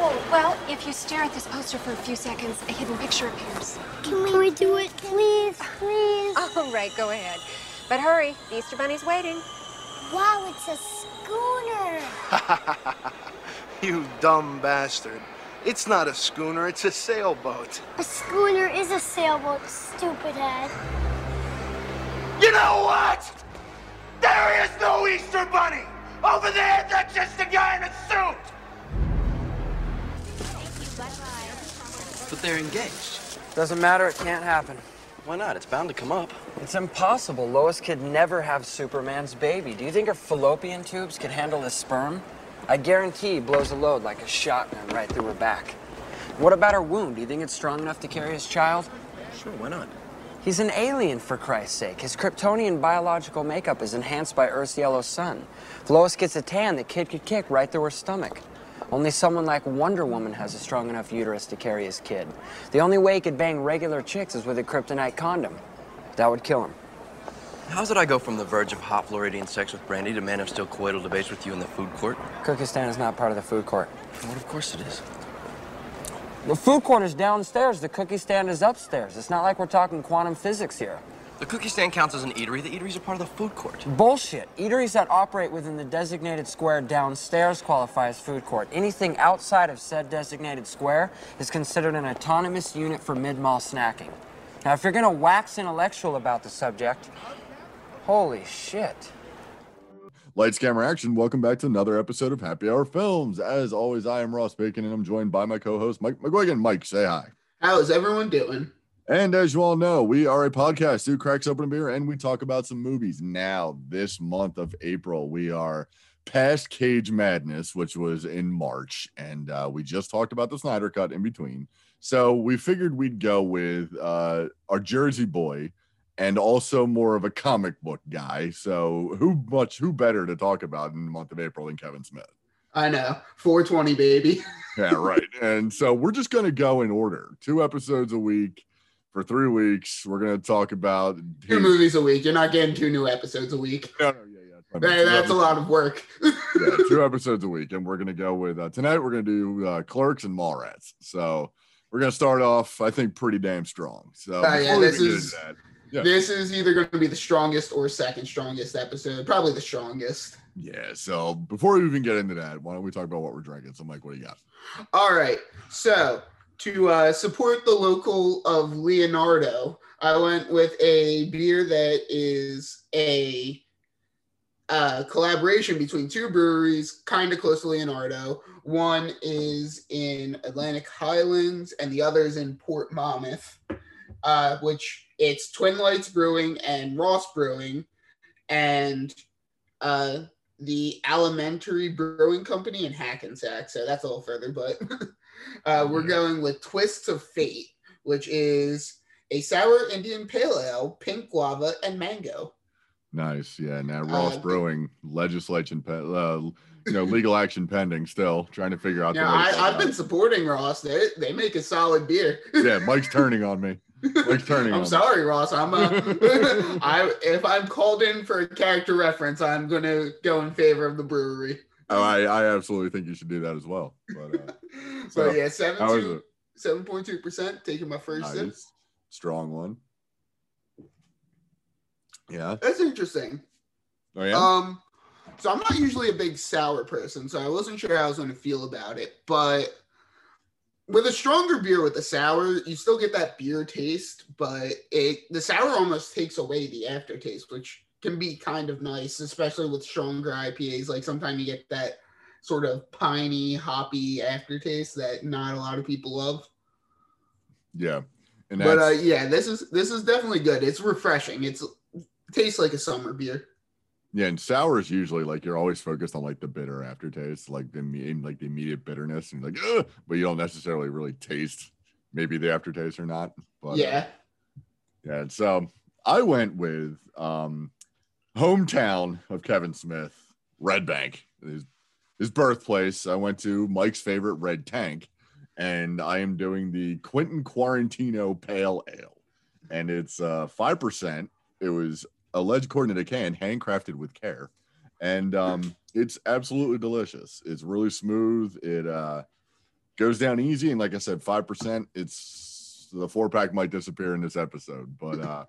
Oh, well, if you stare at this poster for a few seconds, a hidden picture appears. Can we, Can we do it, please? Please? All right, go ahead. But hurry, the Easter Bunny's waiting. Wow, it's a schooner. you dumb bastard. It's not a schooner, it's a sailboat. A schooner is a sailboat, stupid head. You know what? There is no Easter Bunny! Over there, that's just a guy in a suit! But they're engaged. Doesn't matter, it can't happen. Why not? It's bound to come up. It's impossible. Lois could never have Superman's baby. Do you think her fallopian tubes could handle his sperm? I guarantee he blows a load like a shotgun right through her back. What about her wound? Do you think it's strong enough to carry his child? Sure, why not? He's an alien, for Christ's sake. His Kryptonian biological makeup is enhanced by Earth's yellow sun. If Lois gets a tan, the kid could kick right through her stomach. Only someone like Wonder Woman has a strong enough uterus to carry his kid. The only way he could bang regular chicks is with a kryptonite condom. That would kill him. How's it I go from the verge of hot Floridian sex with Brandi to man of steel coital debates with you in the food court? Cookie stand is not part of the food court. What, of course it is. The food court is downstairs. The cookie stand is upstairs. It's not like we're talking quantum physics here. The cookie stand counts as an eatery. The eateries are part of the food court. Bullshit. Eateries that operate within the designated square downstairs qualify as food court. Anything outside of said designated square is considered an autonomous unit for mid-mall snacking. Now, if you're gonna wax intellectual about the subject, holy shit. Lights, camera, action. Welcome back to another episode of Happy Hour Films. As always, I am Ross Bacon, and I'm joined by my co-host Mike McGuigan. Mike, say hi. How is everyone doing? And as you all know, we are a podcast who cracks open a beer and we talk about some movies. Now, this month of April, we are past Cage Madness, which was in March, and uh, we just talked about the Snyder Cut in between. So we figured we'd go with uh, our Jersey boy and also more of a comic book guy. So who much who better to talk about in the month of April than Kevin Smith? I know. 420 baby. yeah, right. And so we're just going to go in order. Two episodes a week for three weeks. We're going to talk about two his... movies a week. You're not getting two new episodes a week. No, no, yeah, yeah. Hey, that's a lot of work. yeah, two episodes a week, and we're going to go with uh, tonight. We're going to do uh, Clerks and Mallrats. So we're going to start off, I think, pretty damn strong. So uh, yeah, this is that, yeah. this is either going to be the strongest or second strongest episode. Probably the strongest. Yeah. So before we even get into that, why don't we talk about what we're drinking? So, Mike, what do you got? All right. So to uh, support the local of Leonardo, I went with a beer that is a uh, collaboration between two breweries, kind of close to Leonardo. One is in Atlantic Highlands, and the other is in Port Monmouth, uh, which it's Twin Lights Brewing and Ross Brewing, and uh, the Alementary Brewing Company in Hackensack. So that's a little further, but Uh, we're going with Twists of Fate, which is a sour Indian pale ale, pink guava, and mango. Nice, yeah. Now Ross uh, Brewing legislation, uh, you know, legal action pending. Still trying to figure out. Yeah, I, have been supporting Ross. They they make a solid beer. yeah, Mike's turning on me. Turning. I'm sorry. Ross. I'm uh, I if I'm called in for a character reference, I'm gonna go in favor of the brewery. Oh, I, I absolutely think you should do that as well. But, uh, so, yeah, seven seven point two percent. Taking my first nice. sip. Strong one. Yeah, that's interesting. Oh yeah. Um, so I'm not usually a big sour person, so I wasn't sure how I was going to feel about it. But with a stronger beer with the sour, you still get that beer taste, but it the sour almost takes away the aftertaste, which can be kind of nice, especially with stronger IPAs. Like sometimes you get that sort of piney, hoppy aftertaste that not a lot of people love. Yeah. And but uh, yeah, this is this is definitely good. It's refreshing. It's it tastes like a summer beer. Yeah, and sour is usually like you're always focused on like the bitter aftertaste, like the like the immediate bitterness, and like, Ugh! but you don't necessarily really taste maybe the aftertaste or not. But yeah, uh, yeah. So I went with um hometown of Kevin Smith, Red Bank, his, his birthplace. I went to Mike's favorite Red Tank, and I am doing the Quentin Quarantino Pale Ale, and it's uh five percent. It was alleged according to the can, handcrafted with care, and um, it's absolutely delicious. It's really smooth. It uh goes down easy. And like I said, five percent. It's the four pack might disappear in this episode, but uh,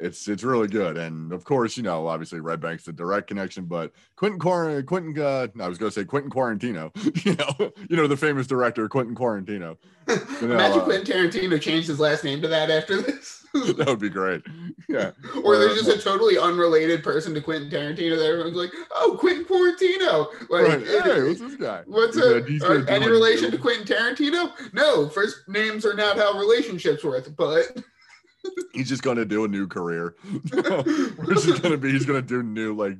it's it's really good. And of course, you know, obviously Red Bank's the direct connection, but Quentin Quar- Quentin uh, I was gonna say Quentin Quarantino, you know, you know the famous director Quentin Quarantino. You know, Imagine uh, Quentin Tarantino changed his last name to that after this. that would be great. Yeah. or there's Uh, just a totally unrelated person to Quentin Tarantino that everyone's like, oh, Quentin Quarantino. Like, right. Hey, what's this guy? What's He's a, gonna- he's are gonna do any relation to Quentin Tarantino? No, first names are not how relationships work, but He's just gonna do a new career. Which is gonna be? He's gonna do new like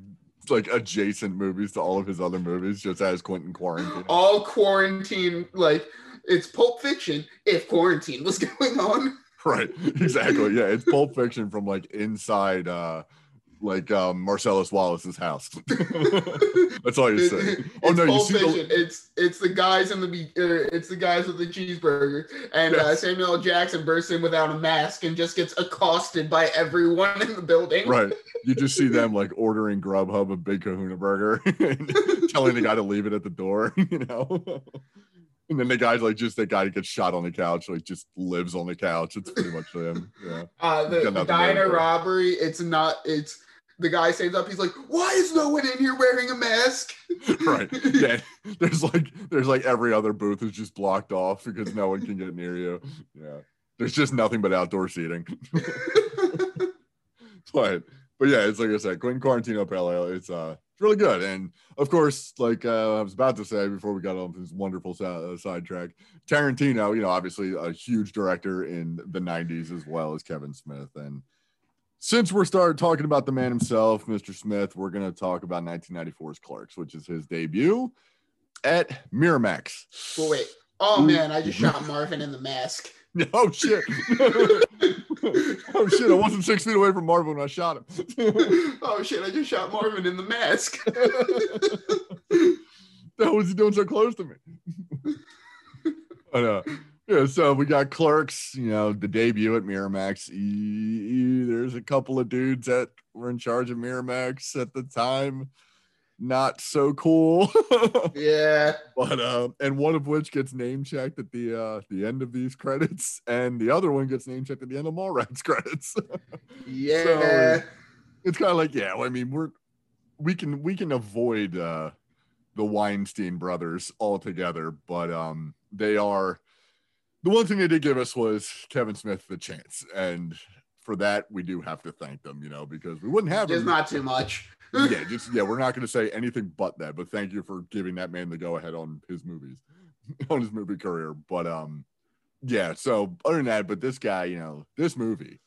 like adjacent movies to all of his other movies, just as Quentin Quarantine. all quarantine, like it's Pulp Fiction if quarantine was going on. Right. Exactly. Yeah. It's Pulp Fiction from like inside uh like um Marcellus Wallace's house. That's all you It- say. it's Oh no, you see the It's it's the guys in the uh, it's the guys with the cheeseburger, and uh, Samuel Jackson bursts in without a mask and just gets accosted by everyone in the building. right. You just see them like ordering Grubhub a big kahuna burger and telling the guy to leave it at the door, you know. And then the guy's like just that guy gets shot on the couch, like just lives on the couch. It's pretty much him. Yeah. Uh, the, the diner robbery. It's not. It's the guy stands up. He's like, "Why is no one in here wearing a mask?" right. Yeah. There's like there's like every other booth is just blocked off because no one can get near you. Yeah. There's just nothing but outdoor seating. but but yeah, it's like I said, Quentin Quarantino Pale Ale. It's uh it's really good. And of course, like uh, I was about to say before we got on this wonderful si- uh, sidetrack, Tarantino, you know, obviously a huge director in the 90s as well as Kevin Smith. And since we're started talking about the man himself, Mr. Smith, we're going to talk about 1994's Clerks, which is his debut at Miramax. Well, wait. Oh man, I just shot Marvin in the mask. Oh shit! oh shit! I wasn't six feet away from Marvin when I shot him. oh shit! I just shot Marvin in the mask. that was he doing so close to me? I know. Yeah, so we got Clerks, you know, the debut at Miramax. E- There's a couple of dudes that were in charge of Miramax at the time. Not so cool. yeah. but uh, and one of which gets name checked at the uh the end of these credits, and the other one gets name checked at the end of Mallrats credits. Yeah. it's kind of like yeah well, i mean we're we can we can avoid uh the weinstein brothers altogether but um they are the one thing they did give us was kevin smith the chance. And for that we do have to thank them you know because we wouldn't have Just not too much. yeah just yeah we're not going to say anything but that. But thank you for giving that man the go ahead on his movies on his movie career. But um yeah so other than that but this guy you know this movie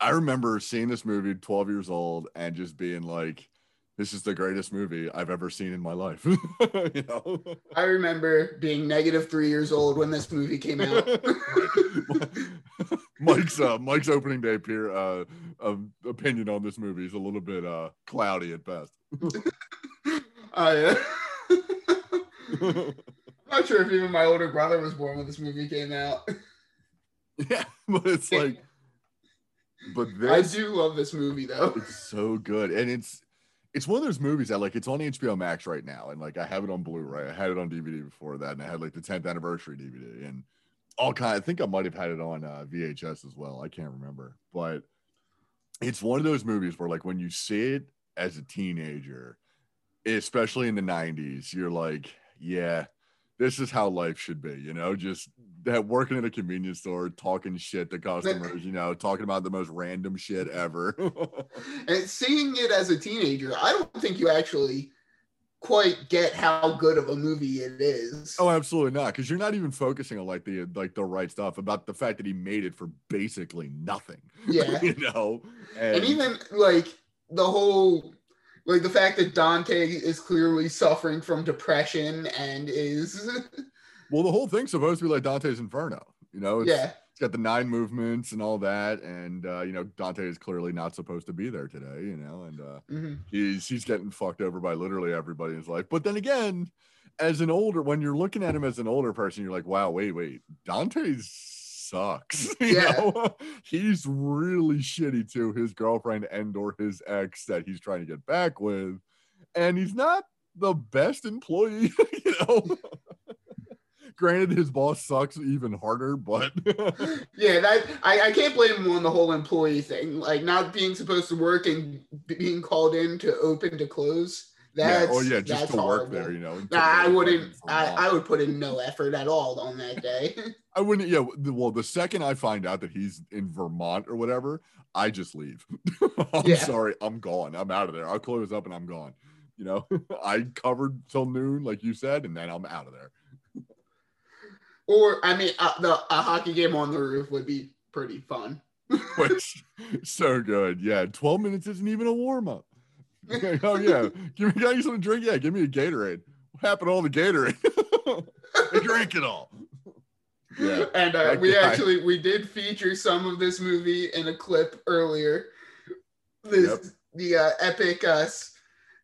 i remember seeing this movie 12 years old and just being like this is the greatest movie i've ever seen in my life you know I remember being negative three years old when this movie came out. mike's uh mike's opening day peer uh, uh opinion on this movie is a little bit uh cloudy at best I, uh, I'm not sure if even my older brother was born when this movie came out. yeah but it's like but I do love this movie though. It's so good, and it's it's one of those movies that like it's on HBO Max right now, and like I have it on Blu-ray. I had it on DVD before that, and I had like the 10th anniversary DVD, and all kind. I think I might have had it on uh, VHS as well. I can't remember, but it's one of those movies where like when you see it as a teenager, especially in the 90s, you're like, yeah. This is how life should be, you know, just working in a convenience store, talking shit to customers, you know, talking about the most random shit ever. And seeing it as a teenager, I don't think you actually quite get how good of a movie it is. Oh, absolutely not. Because you're not even focusing on like the like the right stuff about the fact that he made it for basically nothing. Yeah. you know, and even like the whole like the fact that Dante is clearly suffering from depression and is well, the whole thing's supposed to be like Dante's Inferno. You know, it's, yeah it's got the nine movements and all that, and uh, you know Dante is clearly not supposed to be there today. You know, and uh, Mhm. he's he's getting fucked over by literally everybody in his life. But then again, as an older, when you're looking at him as an older person, you're like, wow, wait, wait, Dante sucks. you Yeah. know? he's really shitty to his girlfriend and or his ex that he's trying to get back with, and he's not the best employee. you know. Granted, his boss sucks even harder, but Yeah, that I, I can't blame him on the whole employee thing. Like not being supposed to work and being called in to open to close. Oh, that's yeah, oh yeah, just to work horrible. there, you know. Nah, I wouldn't. I. I would put in no effort at all on that day. I wouldn't. Yeah. Well, the second I find out that he's in Vermont or whatever, I just leave. I'm Yeah. sorry. I'm gone. I'm out of there. I'll close up and I'm gone. You know, I covered till noon, like you said, and then I'm out of there. Or I mean, uh, the a hockey game on the roof would be pretty fun. Which so good. Yeah. 12 minutes isn't even a warm up. oh yeah. Give me got you something to drink. Yeah, give me a Gatorade. What happened to all the Gatorade? I drank it all. Yeah. And uh, we guy. actually we did feature some of this movie in a clip earlier. This Yep. the uh, epic us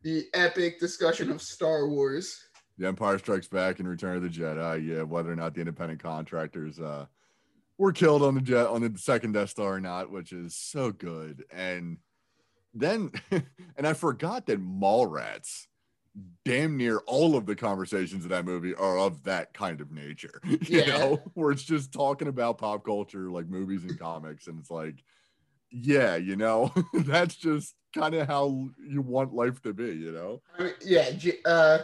the epic discussion of Star Wars. The Empire Strikes Back and Return of the Jedi. Yeah, whether or not the independent contractors uh, were killed on the jet on the second Death Star or not, which is so good. And then, and I forgot that Mallrats. Damn near all of the conversations in that movie are of that kind of nature, you Yeah. know, where it's just talking about pop culture, like movies and comics, and it's like, yeah, you know, that's just kind of how you want life to be, you know. I mean, yeah, uh,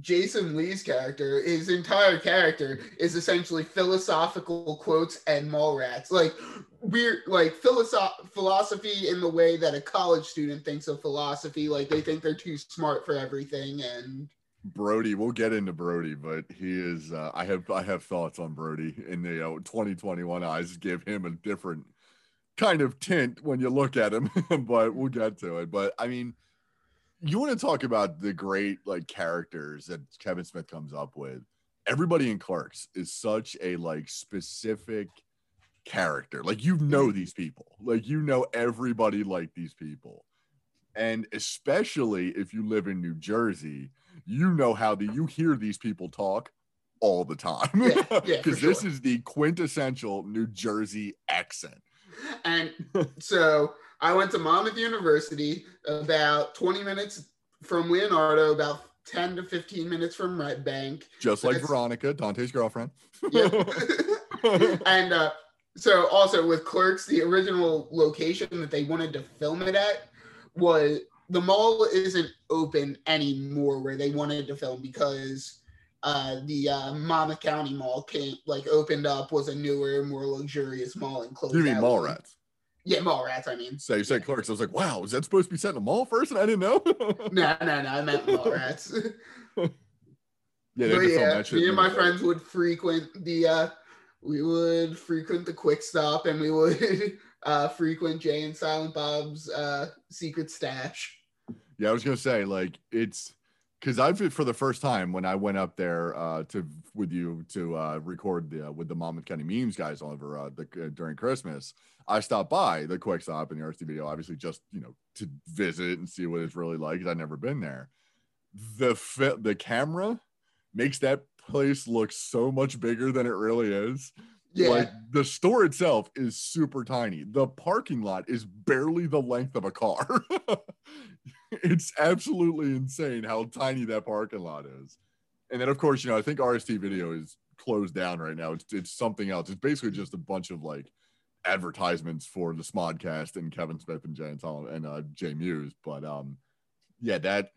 Jason Lee's character, his entire character is essentially philosophical quotes and Mallrats. Like weird, like philosoph- philosophy in the way that a college student thinks of philosophy. Like they think they're too smart for everything, and Brodie, we'll get into Brodie, but he is. Uh, I have I have thoughts on Brodie in the know, 2021 eyes give him a different kind of tint when you look at him, but we'll get to it. But I mean, you want to talk about the great like characters that Kevin Smith comes up with. Everybody in Clerks is such a like specific character. Like you know mm-hmm. these people. Like you know everybody like these people. And especially if you live in New Jersey, you know how the you hear these people talk all the time. Yeah, yeah, Because this sure. is the quintessential New Jersey accent. and so I went to Monmouth University, about 20 minutes from Leonardo, about 10 to 15 minutes from Red Bank. Just like Veronica, Dante's girlfriend. Yep. and uh, so also with Clerks, the original location that they wanted to film it at was the mall isn't open anymore where they wanted to film because uh, the uh, Monmouth County Mall came like opened up was a newer, more luxurious mall and closed. you mean one. Mallrats? mall rats. I mean, So you said Clerks. I was like, wow, is that supposed to be set in a mall first? And I didn't know. no, no, no. I meant Mallrats. yeah, they but had to film yeah, that me and my friends would frequent the uh we would frequent the quick stop and we would uh frequent Jay and Silent Bob's uh secret stash. Yeah, I was gonna say like it's because I've for the first time when I went up there uh, to with you to uh, record the with the Monmouth County memes guys over uh, the uh, during Christmas. I stopped by the quick stop in the RST video, obviously just you know to visit and see what it's really like. 'cause I'd never been there. The fi- the camera makes that place look so much bigger than it really is. Yeah. Like the store itself is super tiny. The parking lot is barely the length of a car. it's absolutely insane how tiny that parking lot is. And then of course, you know, I think RST video is closed down right now. It's it's something else. It's basically just a bunch of like advertisements for the Smodcast and Kevin Smith and Jay and Tom and uh, Jay Mewes. But um yeah, that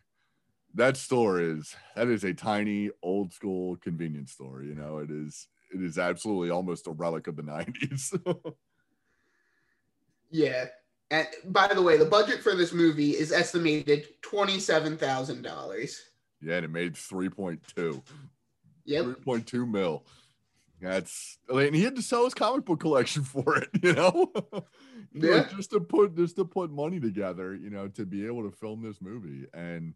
that store is that is a tiny old school convenience store. You know, it is it is absolutely almost a relic of the 90s. Yeah. And by the way, the budget for this movie is estimated twenty-seven thousand dollars. yeah, and it made 3.2. Yep. 3.2 mil. That's mean, he had to sell his comic book collection for it, you know? Yeah. Like, just to put just to put money together, you know, to be able to film this movie. And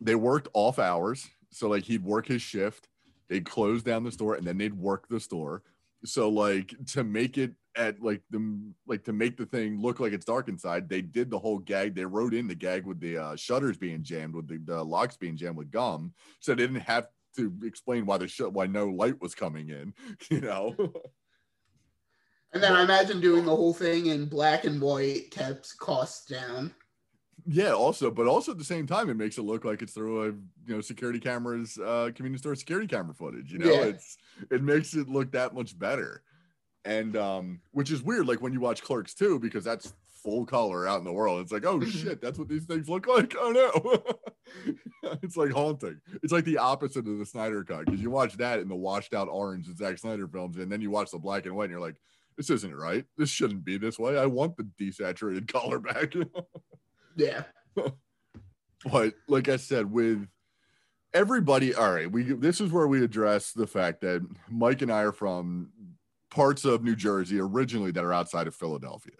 they worked off hours. So like he'd work his shift, they'd close down the store, and then they'd work the store. So like to make it at like them like to make the thing look like it's dark inside, they did the whole gag. They wrote in the gag with the uh, shutters being jammed, with the, the locks being jammed with gum, so they didn't have to explain why the sh- why no light was coming in. You know, And then I imagine doing the whole thing in black and white kept costs down. Yeah, also, but also at the same time, it makes it look like it's through a you know security cameras, uh, convenience store security camera footage. You know, Yeah. it's it makes it look that much better, and um, which is weird. Like when you watch Clerks too, because that's full color out in the world. It's like, oh Mhm. shit, that's what these things look like. Oh no, it's like haunting. It's like the opposite of the Snyder cut because you watch that in the washed out orange that Zack Snyder films, and then you watch the black and white, and you're like, this isn't right. This shouldn't be this way. I want the desaturated color back. Yeah. but like I said, with everybody, all right, we this is where we address the fact that Mike and I are from parts of New Jersey originally that are outside of Philadelphia.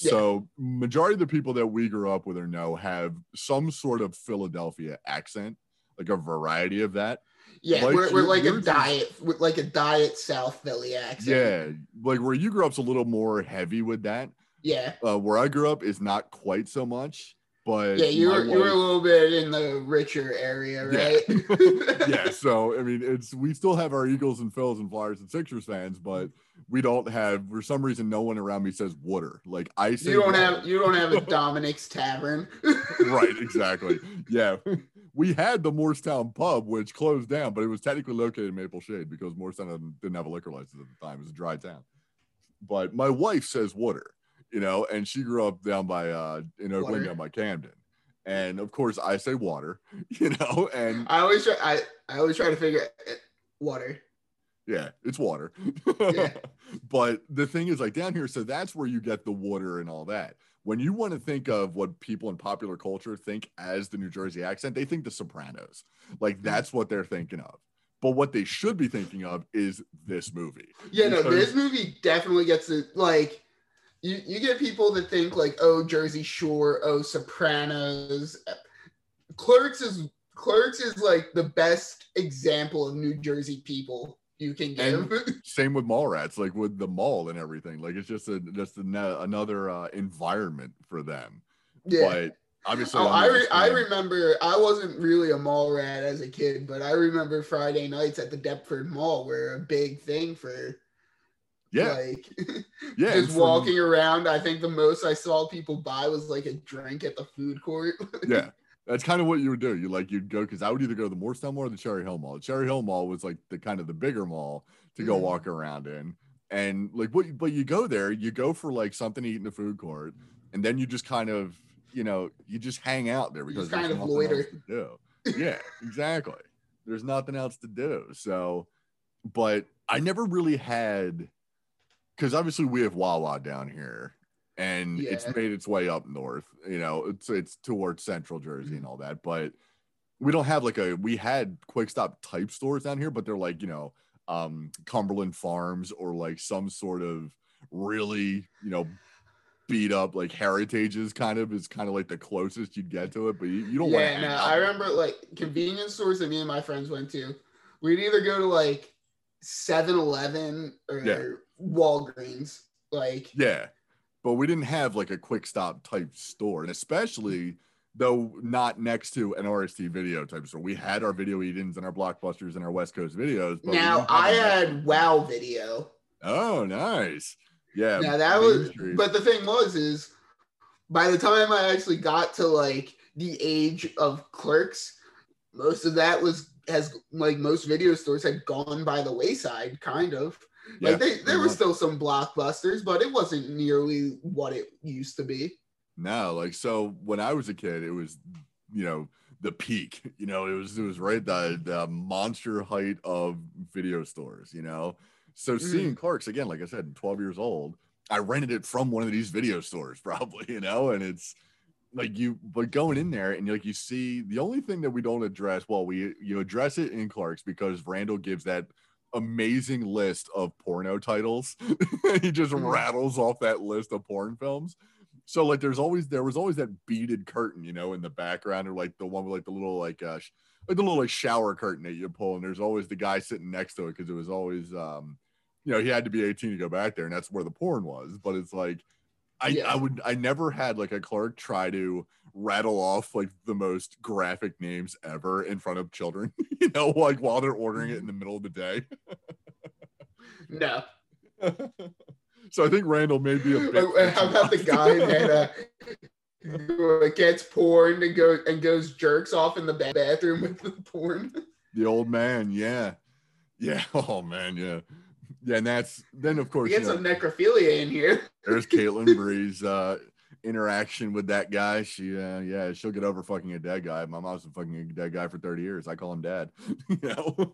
Yeah. So majority of the people that we grew up with or know have some sort of Philadelphia accent, like a variety of that. Yeah, Like, we're, we're you- like a diet, with like a diet South Philly accent. Yeah, like where you grew up's a little more heavy with that. yeah, Uh, where I grew up is not quite so much, but yeah. You were you were a little bit in the richer area, right? yeah, yeah. so I mean, it's we still have our Eagles and Phils and Flyers and Sixers fans, but we don't have for some reason no one around me says water. Like I say, You don't water. have you don't have a Dominic's Tavern. right, exactly. Yeah, we had the Moorestown pub, which closed down, but it was technically located in Maple Shade because Moorestown didn't- didn't have a liquor license at the time. It was a dry town. But my wife says water, you know, and she grew up down by uh in Oaklyn, Water. down by Camden. And of course, I say water, you know, and I always try I, I always try to figure uh, water. Yeah, it's water. Yeah. but the thing is, like down here, so that's where you get the water and all that. When you want to think of what people in popular culture think as the New Jersey accent, they think the Sopranos. Like that's what they're thinking of. But what they should be thinking of is this movie. Yeah, no, this movie definitely gets it. Like, you you get people that think like, oh, Jersey Shore, oh, Sopranos. Clerks is Clerks is like the best example of New Jersey people you can give. Same with Mallrats, like with the mall and everything. Like it's just a just an, another uh, environment for them. yeah. But obviously, Oh, I, re- I remember I wasn't really a mall rat as a kid, but I remember Friday nights at the Deptford Mall were a big thing for yeah, like yeah. just for- walking around. I think the most I saw people buy was like a drink at the food court. yeah that's kind of what you would do you like you'd go because i would either go to the moorestown mall or the cherry hill mall the cherry hill mall was like the kind of the bigger mall to go Mhm. walk around in and like what but you go there you go for like something to eat in the food court and then you just kind of you know you just hang out there because there's kind of loiter. do yeah exactly there's nothing else to do so but i never really had because obviously we have wawa down here and it's made its way up north you know it's it's towards central jersey and all that but we don't have like a we had quick stop type stores down here but they're like you know um cumberland farms or like some sort of really you know beat up like heritages kind of is kind of like the closest you'd get to it but you, you don't want yeah, no, I remember like convenience stores that me and my friends went to. We'd either go to like 7-Eleven or Yeah. Walgreens. Like Yeah. But we didn't have like a quick stop type store. And especially though not next to an RST video type store. We had our video Edens and our blockbusters and our West Coast videos. Now I had Wow Video. Oh, nice. Yeah. Now that was Street. but the thing was is by the time I actually got to like the age of clerks, most of that was has like most video stores had gone by the wayside, kind of. Yeah, like they, there were still some blockbusters, but it wasn't nearly what it used to be. No, like so when I was a kid, it was you know the peak. You know, it was it was right the the monster height of video stores. You know, so Mm-hmm. seeing Clerks again, like I said, 12 years old, I rented it from one of these video stores, probably. You know, and it's like you but going in there and like you see the only thing that we don't address well we you address it in clerks because randall gives that amazing list of porno titles he just Mhm. rattles off that list of porn films so like there's always there was always that beaded curtain you know in the background or like the one with like the little like uh sh- like the little like shower curtain that you pull and there's always the guy sitting next to it because it was always um you know he had to be 18 to go back there and that's where the porn was but it's like I, Yeah. I would I never had like a clerk try to rattle off like the most graphic names ever in front of children, you know, like while they're ordering it in the middle of the day. No. so I think Randall may be a bit. Like, how about the guy that uh, gets porn and go and goes jerks off in the bathroom with the porn. The old man, yeah. Yeah. Oh man, yeah. Yeah, and that's then of course We you get know, some necrophilia in here. there's Caitlin Bree's uh interaction with that guy. She uh yeah, she'll get over fucking a dead guy. My mom's been fucking a dead guy for 30 years. I call him dad. you know.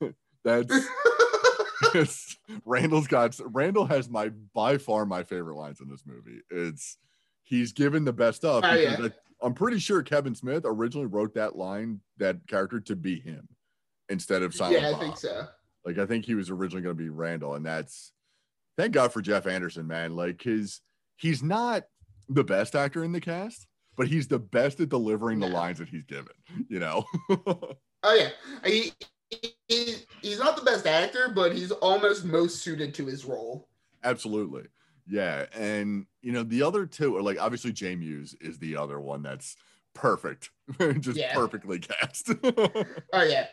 that's it's, Randall's got Randall has my by far my favorite lines in this movie. It's he's given the best stuff Oh, because yeah. I, I'm pretty sure Kevin Smith originally wrote that line, that character to be him instead of Silent yeah, I think so. Like I think he was originally going to be Randall, and that's thank God for Jeff Anderson, man. Like his he's not the best actor in the cast, but he's the best at delivering the lines that he's given. You know, Oh yeah, he, he he's not the best actor, but he's almost most suited to his role. absolutely, yeah. And you know the other two are like obviously Jay Mewes is the other one that's perfect, just Yeah. perfectly cast. Oh yeah.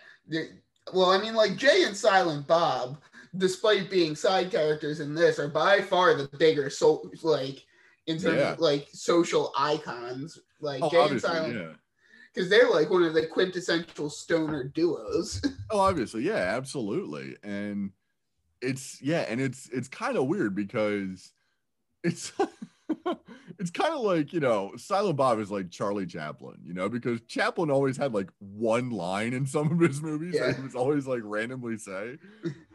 Well, I mean, like Jay and Silent Bob, despite being side characters in this, are by far the bigger so like in terms Yeah. of like social icons. Like oh, Jay and Silent, yeah. because they're like one of the quintessential stoner duos. Oh, obviously, yeah, absolutely. And it's yeah, and it's it's kind of weird because it's it's kind of like, you know, Silent Bob is like Charlie Chaplin, you know, because Chaplin always had like one line in some of his movies that Yeah. he was always like randomly say.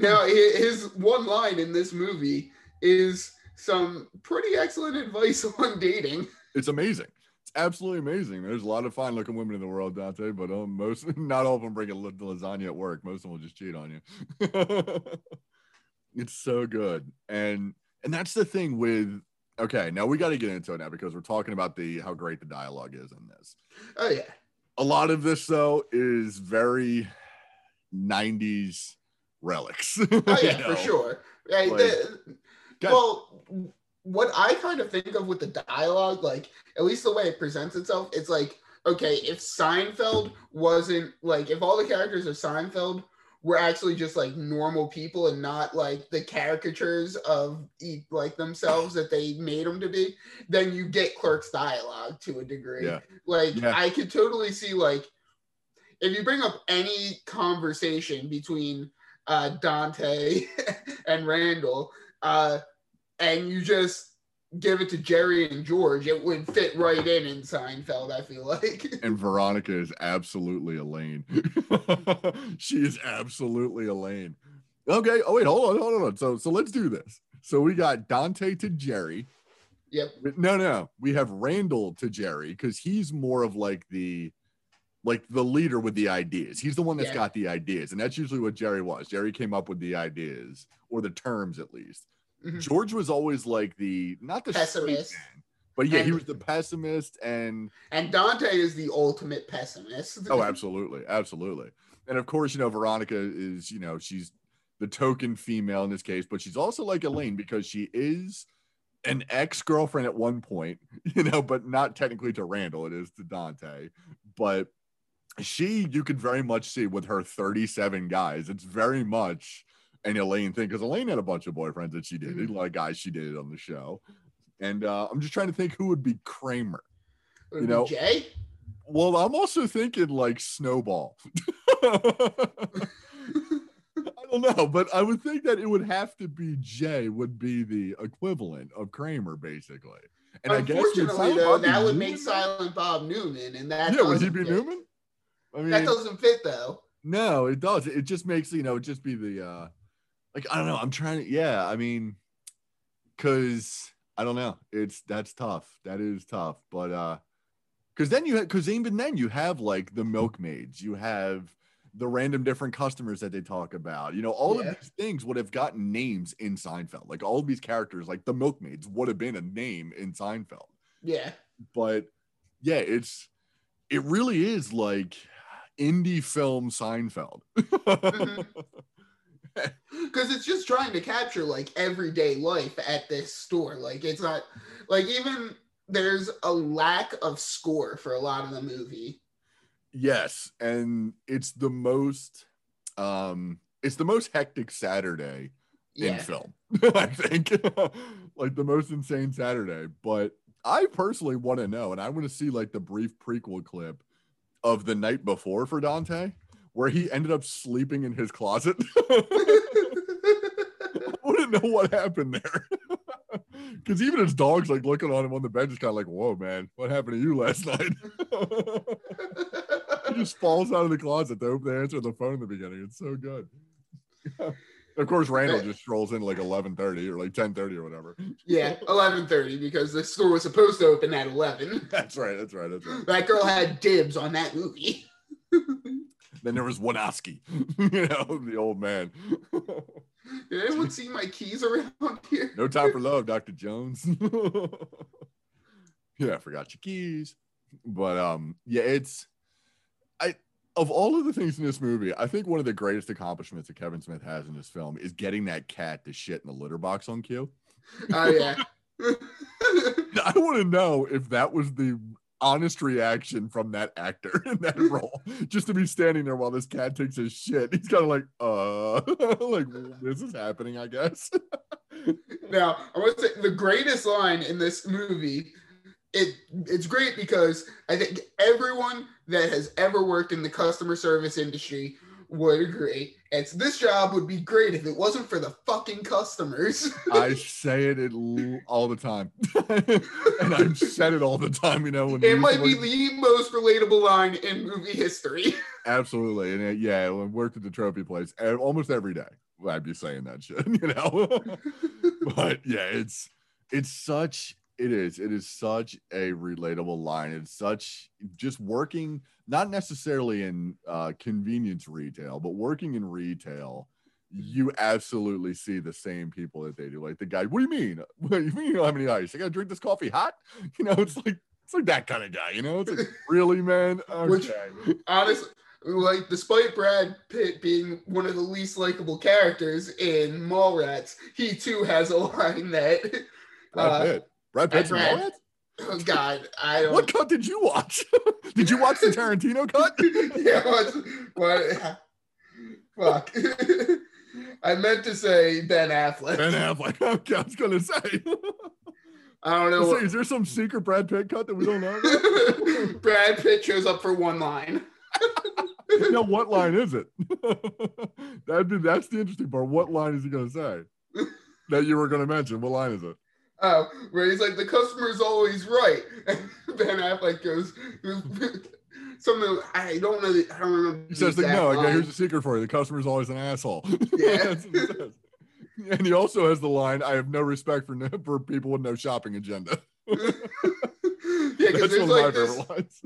now, his one line in this movie is some pretty excellent advice on dating. It's amazing. It's absolutely amazing. There's a lot of fine looking women in the world, Dante, but um, most not all of them bring a la- lasagna at work. Most of them will just cheat on you. it's so good, and and that's the thing with. Okay, now we got to get into it now because we're talking about the how great the dialogue is in this. Oh yeah. A lot of this though is very 90s relics. Oh yeah, for sure. Right. Like- the- well, what I kind of think of with the dialogue, like at least the way it presents itself, it's like okay, if Seinfeld wasn't like if all the characters of Seinfeld were actually just like normal people and not like the caricatures of like themselves that they made them to be, then you get Clerk's dialogue to a degree. Yeah. Like Yeah. I could totally see like if you bring up any conversation between uh, Dante and Randall, uh, and you just give it to Jerry and George, it would fit right in in Seinfeld. I feel like. and Veronica is absolutely Elaine. she is absolutely Elaine. Okay. Oh wait, hold on, hold on. So so let's do this. So we got Dante to Jerry. yep. No, no, we have Randall to Jerry because he's more of like the like the leader with the ideas. He's the one that's Yeah. got the ideas, and that's usually what Jerry was. Jerry came up with the ideas or the terms at least. Mhm. George was always like the not the Pessimist. man, but yeah, he was the pessimist and And Dante is the ultimate pessimist. Oh, absolutely, absolutely. And of course, you know, Veronica is, you know, she's the token female in this case, but she's also like Elaine because she is an ex-girlfriend at one point, you know, but not technically to Randall, it is to Dante. But she, you could very much see with her 37 guys, it's very much an Elaine thing because Elaine had a bunch of boyfriends that she did, Mhm. a lot of guys she did on the show. And uh, I'm just trying to think who would be Kramer. You know- Jay. Well, I'm also thinking like Snowball. I don't know, but I would think that it would have to be Jay would be the equivalent of Kramer, basically. And I guess Unfortunately, though, that would Newman make? Silent Bob Newman, and that Yeah, would he be. Newman? I mean, That doesn't fit though. no, it does. It just makes you know, just be the uh like I don't know. I'm trying to yeah, I mean, cause I don't know. It's that's tough. That is tough. But uh because then you have because even then you have like the milkmaids, you have the random different customers that they talk about. You know, all Yeah. of these things would have gotten names in Seinfeld. Like all of these characters, like the milkmaids would have been a name in Seinfeld Yeah. but yeah, it's it really is like indie film Seinfeld. Because it's just trying to capture like everyday life at this store like it's not like even there's a lack of score for a lot of the movie yes, and it's the most um it's the most hectic Saturday in film, I think. like the most insane Saturday. But I personally want to know, and I want to see like the brief prequel clip of the night before for Dante, where he ended up sleeping in his closet. I to know what happened there. Because even his dog's like looking on him on the bed, just kind of like, "Whoa, man, what happened to you last night?" he just falls out of the closet to open the answer the phone in the beginning. It's so good. Of course, Randall just strolls in like eleven thirty or like ten thirty or whatever. yeah, eleven thirty because the store was supposed to open at eleven. That's right. That's right. That's right. That girl had dibs on that movie. Then there was Wanowski, you know, the old man. Did anyone see my keys around here? no time for love, Dr. Jones. yeah, I forgot your keys. But um, yeah, it's I of all of the things in this movie, I think one of the greatest accomplishments that Kevin Smith has in this film is getting that cat to shit in the litter box on cue. Oh yeah. I want to know if that was the honest reaction from that actor in that role, just to be standing there while this cat takes his shit. He's kind of like, uh, like this is happening, I guess. now I want to say the greatest line in this movie. It it's great because I think everyone that has ever worked in the customer service industry would agree. It's this job would be great if it wasn't for the fucking customers. I say it all the time, and I've said it all the time. You know, when it might be the most relatable line in movie history. absolutely, and it, yeah, when I worked at the trophy place e- almost every day, I'd be saying that shit. You know, but yeah, it's it's such it is it is such a relatable line. It's such just working not necessarily in uh, convenience retail, but working in retail. You absolutely see the same people that they do. Like the guy, what do you mean? What do you mean you don't have any ice? I gotta drink this coffee hot. You know, it's like it's like that kind of guy. You know, it's like really, man. Which- Honestly, like despite Brad Pitt being one of the least likable characters in Mallrats, he too has a line that Brad uh, Pitt. Brad Pitt's in Brad- oh God, I don't What cut did you watch? did you watch the Tarantino cut? yeah, what, what fuck. I meant to say Ben Affleck. Ben Affleck. Okay, I was gonna say. I don't know. What, is there some secret Brad Pitt cut that we don't know? Brad Pitt shows up for one line. now, what line is it? That'd be that's the interesting part. What line is he gonna say that you were gonna mention? What line is it? Oh, where he's like, the customer's always right. And Ben Affleck goes, something, I don't know, the, I don't remember. He the says, like, "No, okay, here's a secret for you. The customer's always an asshole." Yeah. He. And he also has the line, "I have no respect for no, for people with no shopping agenda." yeah, because there's one of my like this,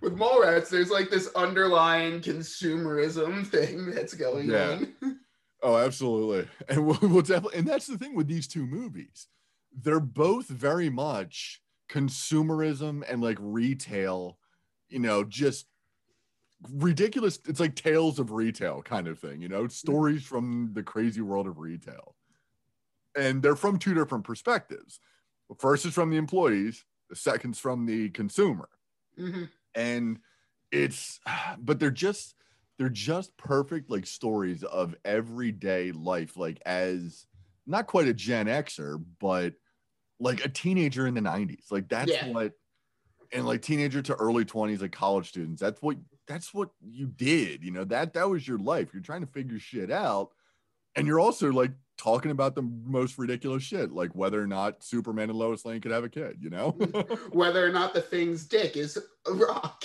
with Mallrats, there's like this underlying consumerism thing that's going Yeah. on. Oh, absolutely. And we'll, we'll definitely, and that's the thing with these two movies. They're both very much consumerism and like retail, you know, just ridiculous. It's like tales of retail kind of thing, you know, stories from the crazy world of retail. And they're from two different perspectives. The first is from the employees, the second's from the consumer Mhm. and it's but they're just they're just perfect like stories of everyday life like as not quite a gen xer but like a teenager in the 90s like that's Yeah. what and like teenager to early 20s like college students that's what that's what you did you know that that was your life you're trying to figure shit out and you're also like talking about the most ridiculous shit like whether or not superman and lois lane could have a kid you know Whether or not the thing's dick is a rock.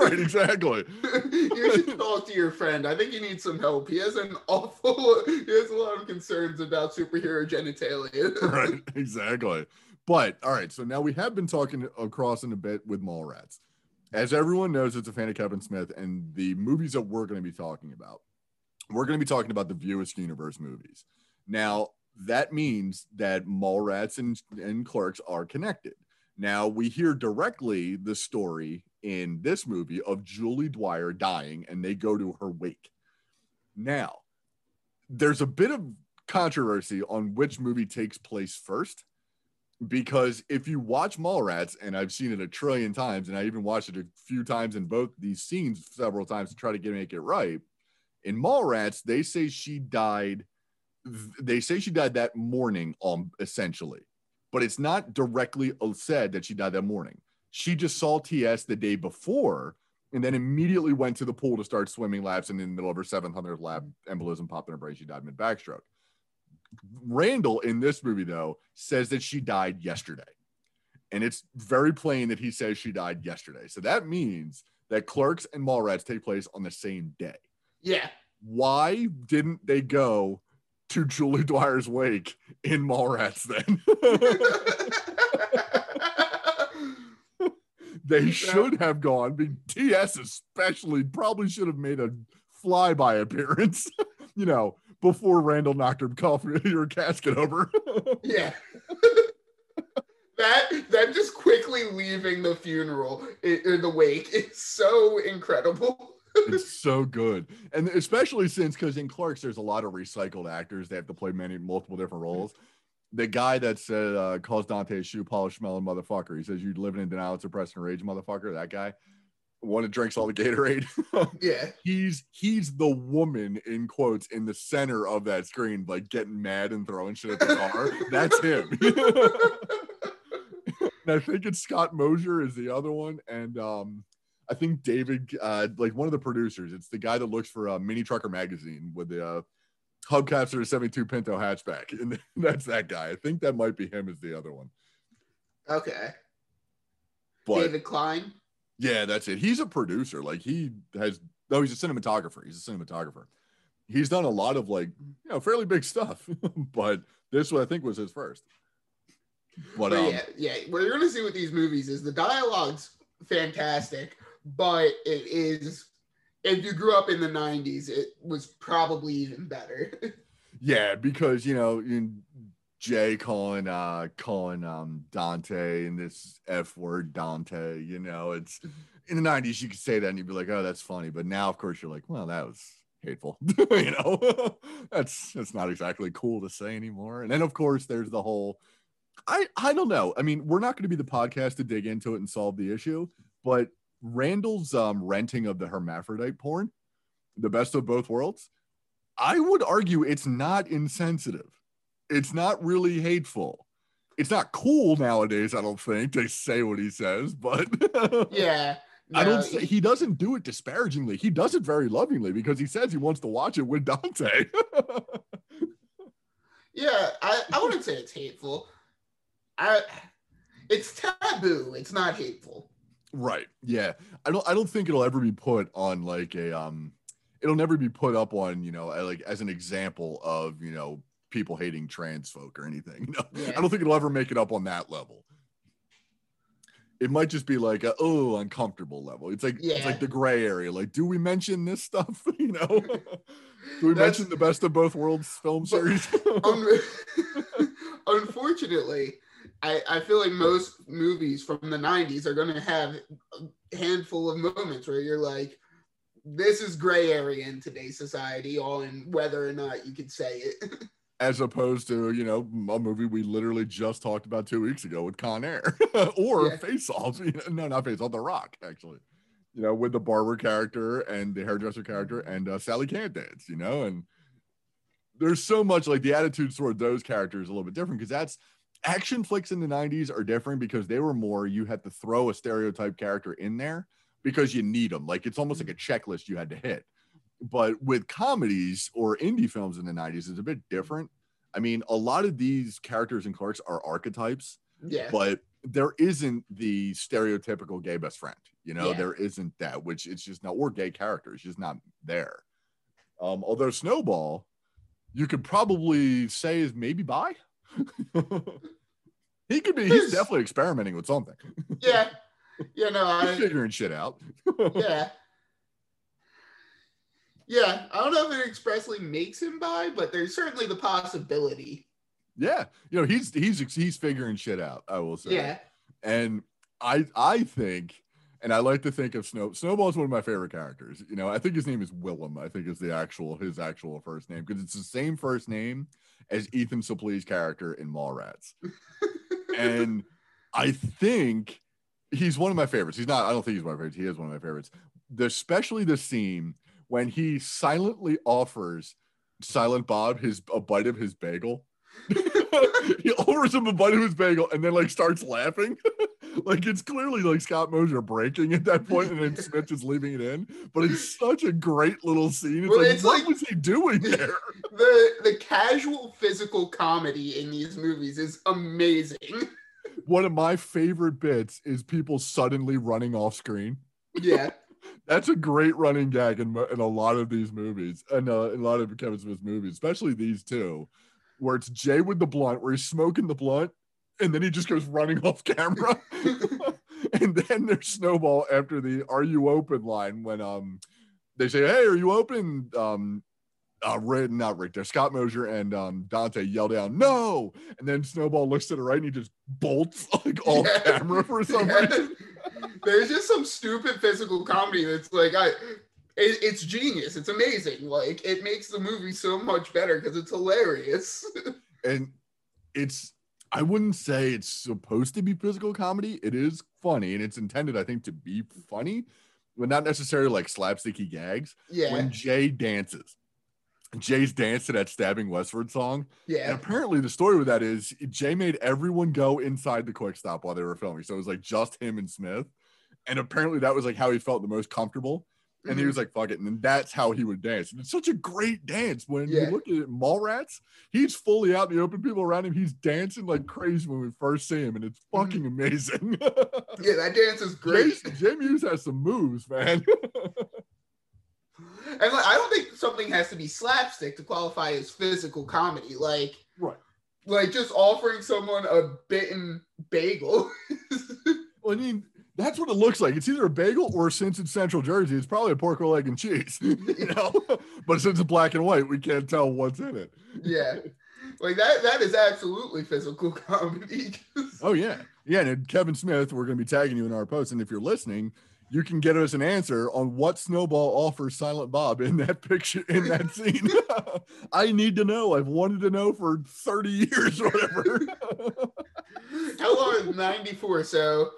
Right exactly you should talk to your friend. I think he needs some help. He has an awful, he has a lot of concerns about superhero genitalia. right exactly but all right so now we have been talking across in a bit with mallrats as everyone knows it's a fan of kevin smith and the movies that we're going to be talking about we're going to be talking about the View Askew universe movies now that means that mallrats and, and clerks are connected now we hear directly the story in this movie of julie dwyer dying and they go to her wake now there's a bit of controversy on which movie takes place first because if you watch Mallrats, and I've seen it a trillion times, and I even watched it a few times in both these scenes several times to try to get make it right. In Mallrats, they say she died. They say she died that morning, um, essentially, but it's not directly said that she died that morning. She just saw TS the day before and then immediately went to the pool to start swimming laps. And in the middle of her 700th lap, embolism popped in her brain. She died mid backstroke. Randall in this movie, though, says that she died yesterday. And it's very plain that he says she died yesterday. So that means that Clerks and Mallrats take place on the same day. Yeah. Why didn't they go to Julie Dwyer's wake in Mallrats then? they should have gone. I mean, TS especially probably should have made a flyby appearance, you know, before Randall knocked her coffee your casket over. yeah. that that just quickly leaving the funeral or the wake is so incredible. it's so good, and especially since because in Clerks there's a lot of recycled actors. They have to play many multiple different roles. The guy that said uh, calls Dante a shoe polish smelling motherfucker. He says you living in denial, suppressing rage, motherfucker. That guy, one that drinks all the Gatorade. yeah, he's he's the woman in quotes in the center of that screen, like getting mad and throwing shit at the car. That's him. and I think it's Scott Mosier is the other one, and um, I think David, uh, like one of the producers. It's the guy that looks for uh, Mini Trucker magazine with the uh, hubcaps are a 72 Pinto hatchback, and that's that guy. I think that might be him as the other one. Okay. But, David Klein. Yeah, that's it. He's a producer. Like he has. No, he's a cinematographer. He's a cinematographer. He's done a lot of like you know fairly big stuff, but this one I think was his first. But, but um, yeah, yeah, what you're gonna see with these movies is the dialogue's fantastic, but it is if you grew up in the 90s it was probably even better. Yeah because you know in jay calling uh calling um dante and this f word dante you know it's in the 90s you could say that and you'd be like oh that's funny. But now of course you're like well that was hateful. You know? That's that's not exactly cool to say anymore. And then of course there's the whole i i don't know. I mean we're not going to be the podcast to dig into it and solve the issue but Randall's um, renting of the hermaphrodite porn, the best of both worlds, I would argue it's not insensitive. It's not really hateful. It's not cool nowadays, I don't think, to say what he says, but yeah. No, I don't say he doesn't do it disparagingly. He does it very lovingly because he says he wants to watch it with Dante. yeah, I, I wouldn't say it's hateful. I it's taboo. It's not hateful. Right. Yeah. I don't I don't think it'll ever be put on like a um it'll never be put up on, you know, like as an example of, you know, people hating trans folk or anything. You know? Yeah. I don't think it'll ever make it up on that level. It might just be like a oh uncomfortable level. It's like yeah. it's like the gray area. Like, do we mention this stuff? you know? do we That's, mention the best of both worlds film series? um, unfortunately, I, I feel like most movies from the 90s are going to have a handful of moments where you're like, this is gray area in today's society, all in whether or not you can say it. As opposed to, you know, a movie we literally just talked about two weeks ago with Con Air or yeah. Face Off. You know, no, not Face Off, The Rock, actually. You know, with the barber character and the hairdresser character and uh, Sally Can't Dance, you know, and there's so much like the attitudes toward those characters a little bit different because that's action flicks in the 90s are different because they were more you had to throw a stereotype character in there because you need them like it's almost like a checklist you had to hit. But with comedies or indie films in the 90s it's a bit different. I mean a lot of these characters and clerks are archetypes yeah. but there isn't the stereotypical gay best friend you know? Yeah. there isn't that which it's just not or gay character it's just not there. Um although snowball you could probably say is maybe bi he could be. He's definitely experimenting with something. Yeah. Yeah. No. I, figuring shit out. yeah. Yeah. I don't know if it expressly makes him bi, but there's certainly the possibility. Yeah. You know, he's he's he's figuring shit out. I will say. Yeah. And I I think and I like to think of Snow. Snowball is one of my favorite characters. You know, I think his name is Willem. I think is the actual his actual first name because it's the same first name as Ethan Suplee's character in Mallrats. and I think he's one of my favorites. He's not. I don't think he's one of my favorites. He is one of my favorites. Especially the scene when he silently offers Silent Bob his a bite of his bagel he offers him a bite of his bagel and then like starts laughing. Like it's clearly like Scott Mosier breaking at that point, and then Smith is leaving it in. But it's such a great little scene. It's Well, like, it's what like- was he doing there? the the casual physical comedy in these movies is amazing. One of my favorite bits is people suddenly running off screen. Yeah. That's a great running gag in, in a lot of these movies, and uh, in a lot of Kevin Smith's movies, especially these two, where it's Jay with the blunt, where he's smoking the blunt, and then he just goes running off camera. and then there's Snowball after the "Are you open?" line when um they say, "Hey, are you open?" Um, uh, Rick, not Rick, there, Scott Mosier and um Dante yell down, "No!" And then Snowball looks to the right and he just bolts like off Yeah. camera for some Yeah. reason. There's just some stupid physical comedy that's like I it, it's genius. It's amazing. Like it makes the movie so much better because it's hilarious. and it's I wouldn't say it's supposed to be physical comedy. It is funny and it's intended, I think, to be funny, but not necessarily like slapsticky gags. yeah. When Jay dances, Jay's dance to that Stabbing Westward song. Yeah. And apparently, the story with that is Jay made everyone go inside the quick stop while they were filming. So it was like just him and Smith. And apparently, that was like how he felt the most comfortable. And he Mhm. was like, fuck it. And then that's how he would dance. And it's such a great dance. When Yeah. you look at it, Mallrats, he's fully out in the open, people around him. He's dancing like crazy when we first see him. And it's Mhm. fucking amazing. Yeah, that dance is great. Jay Mewes has some moves, man. And like, I don't think something has to be slapstick to qualify as physical comedy. Like, right. like just offering someone a bitten bagel. Well, I mean, that's what it looks like. It's either a bagel or since it's Central Jersey, it's probably a pork roll, egg, and cheese. you know, but since it's black and white, we can't tell what's in it. yeah, like that. That is absolutely physical comedy. Oh yeah, yeah. And Kevin Smith, we're going to be tagging you in our post, and if you're listening, you can get us an answer on what Snowball offers Silent Bob in that picture in that scene. I need to know. I've wanted to know for 30 years or whatever. How long is ninety four? So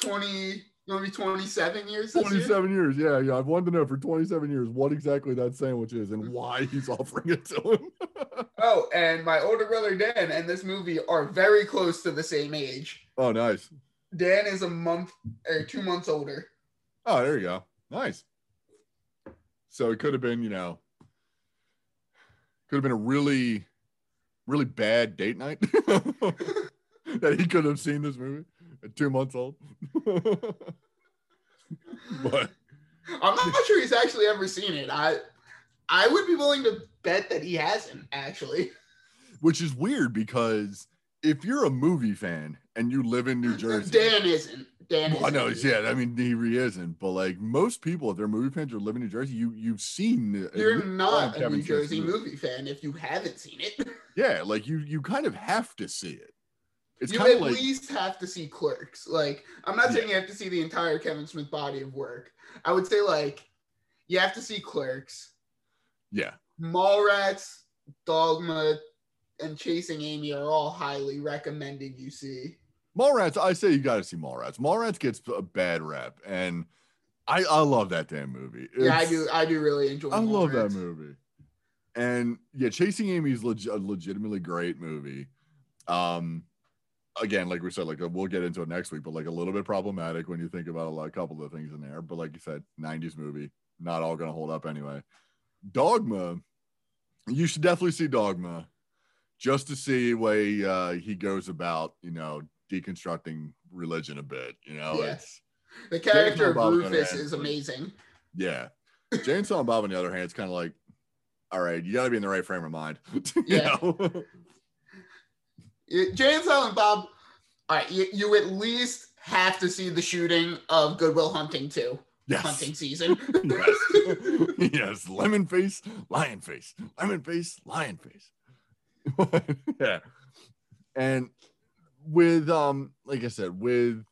twenty. Gonna be twenty seven years. This year? 27 years. Yeah, yeah. I've wanted to know for 27 years what exactly that sandwich is and mm-hmm. why he's offering it to him. Oh, and my older brother Dan and this movie are very close to the same age. oh, nice. Dan is a month or two months older. Oh, there you go. Nice. So it could have been, you know, could have been a really, really bad date night that he could have seen this movie two months old. but I'm not sure he's actually ever seen it. I I would be willing to bet that he hasn't actually. which is weird because if you're a movie fan and you live in New Jersey, Dan isn't. Dan Well, I know, yeah. I mean, he really isn't. But like most people, if they're movie fans or live in New Jersey, you you've seen. at uh, You're not a New Jersey movie fan if you haven't seen it. Yeah, like you you kind of have to see it. It's you at like least have to see Clerks. Like, I'm not Yeah. saying you have to see the entire Kevin Smith body of work. I would say like you have to see Clerks, yeah, Mallrats, Dogma, and Chasing Amy are all highly recommended. You see. Mallrats. I say you got to see Mallrats. Mallrats gets a bad rep, and I I love that damn movie. Yeah, I do. I do really enjoy. I love that movie. And yeah, Chasing Amy is leg- a legitimately great movie. Um, again, like we said, like we'll get into it next week, but like a little bit problematic when you think about a, lot, a couple of things in there. But like you said, '90s movie, not all gonna hold up anyway. Dogma, you should definitely see Dogma, just to see way uh, he goes about, you know, deconstructing religion a bit. You know, Yeah. it's The character of Bob on the other Rufus is amazing. yeah. Jay and Silent Bob, on the other hand, it's kind of like, all right, you got to be in the right frame of mind. you Yeah. Know? It- Jay and Silent Bob. All right, you, you at least have to see the shooting of Good Will Hunting too. yes. hunting season. yes. yes. Lemon face, lion face, lemon face, lion face. yeah. And with um, like I said, with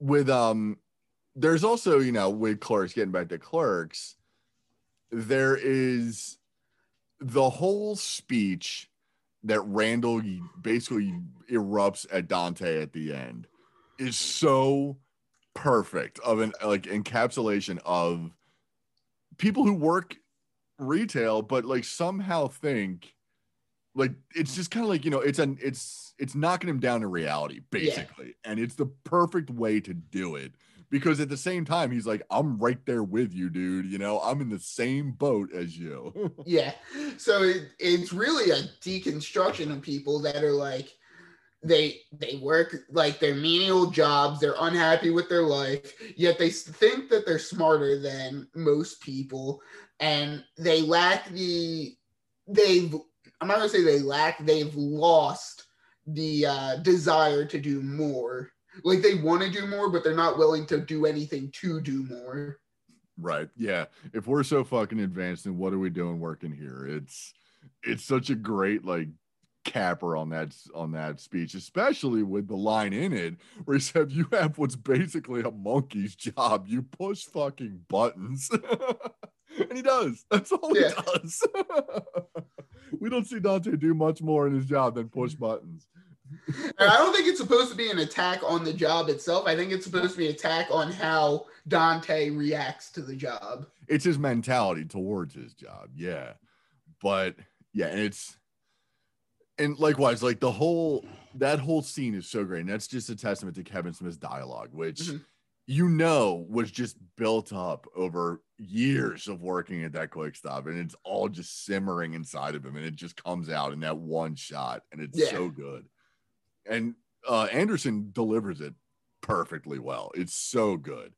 with um, there's also, you know, with clerks, getting back to clerks, there is the whole speech that Randall basically erupts at Dante at the end is so perfect of an like encapsulation of people who work retail but like somehow think like it's just kind of like you know it's an it's it's knocking him down to reality basically and it's the perfect way to do it because at the same time he's like i'm right there with you dude you know i'm in the same boat as you. Yeah. So it, it's really a deconstruction of people that are like they they work like their menial jobs they're unhappy with their life yet they think that they're smarter than most people and they lack the they've i'm not gonna say they lack they've lost the uh, desire to do more like they want to do more but they're not willing to do anything to do more. Right. Yeah. If we're so fucking advanced then what are we doing working here? It's it's such a great like capper on that on that speech especially with the line in it where he said you have what's basically a monkey's job. You push fucking buttons. And he does. That's all Yeah. he does. We don't see dante do much more in his job than push mm-hmm. buttons. And I don't think it's supposed to be an attack on the job itself. I think it's supposed to be an attack on how Dante reacts to the job. it's his mentality towards his job yeah but yeah and it's and likewise like the whole that whole scene is so great and that's just a testament to kevin smith's dialogue which Mhm. you know was just built up over years of working at that quick stop and it's all just simmering inside of him and it just comes out in that one shot and it's Yeah. so good and uh anderson delivers it perfectly well it's so good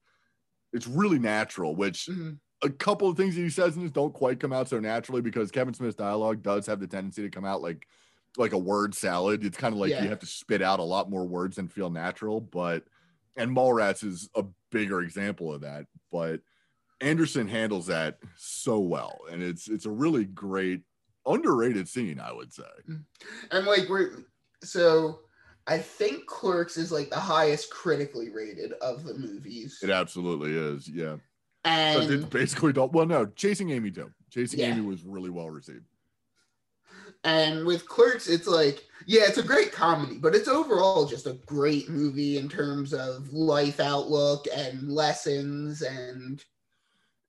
it's really natural which Mhm. a couple of things that he says in this don't quite come out so naturally because Kevin Smith's dialogue does have the tendency to come out like like a word salad. It's kind of like Yeah. you have to spit out a lot more words and feel natural. But and Mallrats is a bigger example of that. But Anderson handles that so well, and it's it's a really great underrated scene, I would say. And like we're so I think Clerks is like the highest critically rated of the movies. It absolutely is, yeah. And basically don't. Well, no, Chasing Amy too. Chasing Yeah. Amy was really well received. and with Clerks, it's like, yeah, it's a great comedy, but it's overall just a great movie in terms of life outlook and lessons and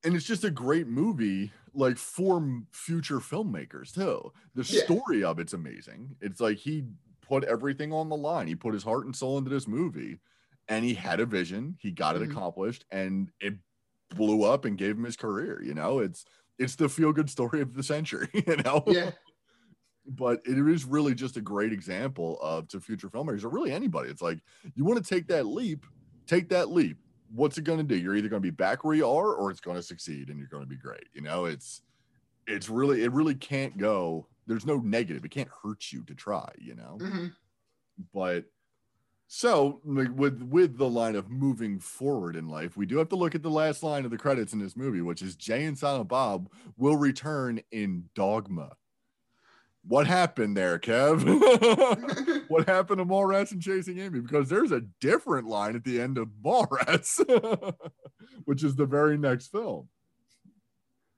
and it's just a great movie like for future filmmakers too the Yeah. story of it's amazing it's like he put everything on the line he put his heart and soul into this movie and he had a vision he got it Mhm. accomplished and it blew up and gave him his career you know it's it's the feel good story of the century you know yeah. but it is really just a great example of to future filmmakers or really anybody. It's like you want to take that leap, take that leap. What's it going to do? You're either going to be back where you are, or it's going to succeed, and you're going to be great. You know, it's it's really it really can't go. There's no negative. It can't hurt you to try. You know, hmm but so with with the line of moving forward in life, we do have to look at the last line of the credits in this movie, which is Jay and Silent Bob will return in Dogma. What happened there, Kev? what happened to Mallrats and Chasing Amy? Because there's a different line at the end of Mallrats, which is the very next film.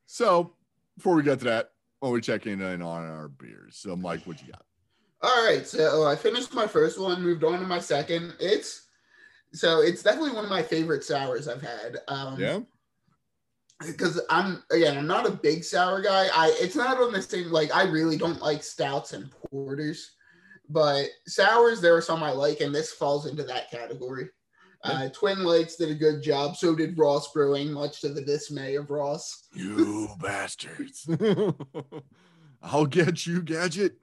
So before we get to that, when we check in on our beers. So Mike, what you got? All right, so I finished my first one, moved on to my second. It's so it's definitely one of my favorite sours I've had. Um, Yeah. because I'm again, I'm not a big sour guy. I it's not on the same like I really don't like stouts and porters, but sours there are some I like, and this falls into that category. Uh, Twin Lakes did a good job. So did Ross Brewing, much to the dismay of Ross. You bastards. I'll get you, gadget.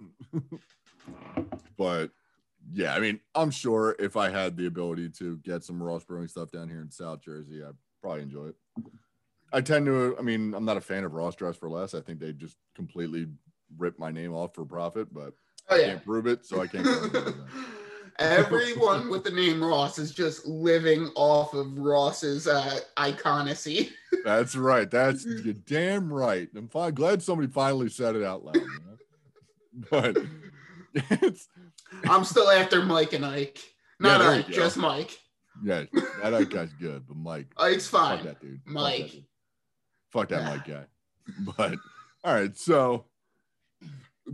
but yeah, I mean, I'm sure if I had the ability to get some Ross Brewing stuff down here in South Jersey, I'd probably enjoy it. I tend to, I mean, I'm not a fan of Ross Dress for Less. I think they just completely rip my name off for profit, but Oh I yeah. can't prove it, so I can't. go into that. Everyone with the name Ross is just living off of Ross's uh, iconacy. That's right. That's you're damn right. I'm fine. glad somebody finally said it out loud. But it's I'm still after Mike and Ike. Not you Ike, just Mike. yeah, that other guy's good, but Mike, Ike's fuck fine. that dude. Fuck that Mike. dude. Fuck that Mike guy. But all right, so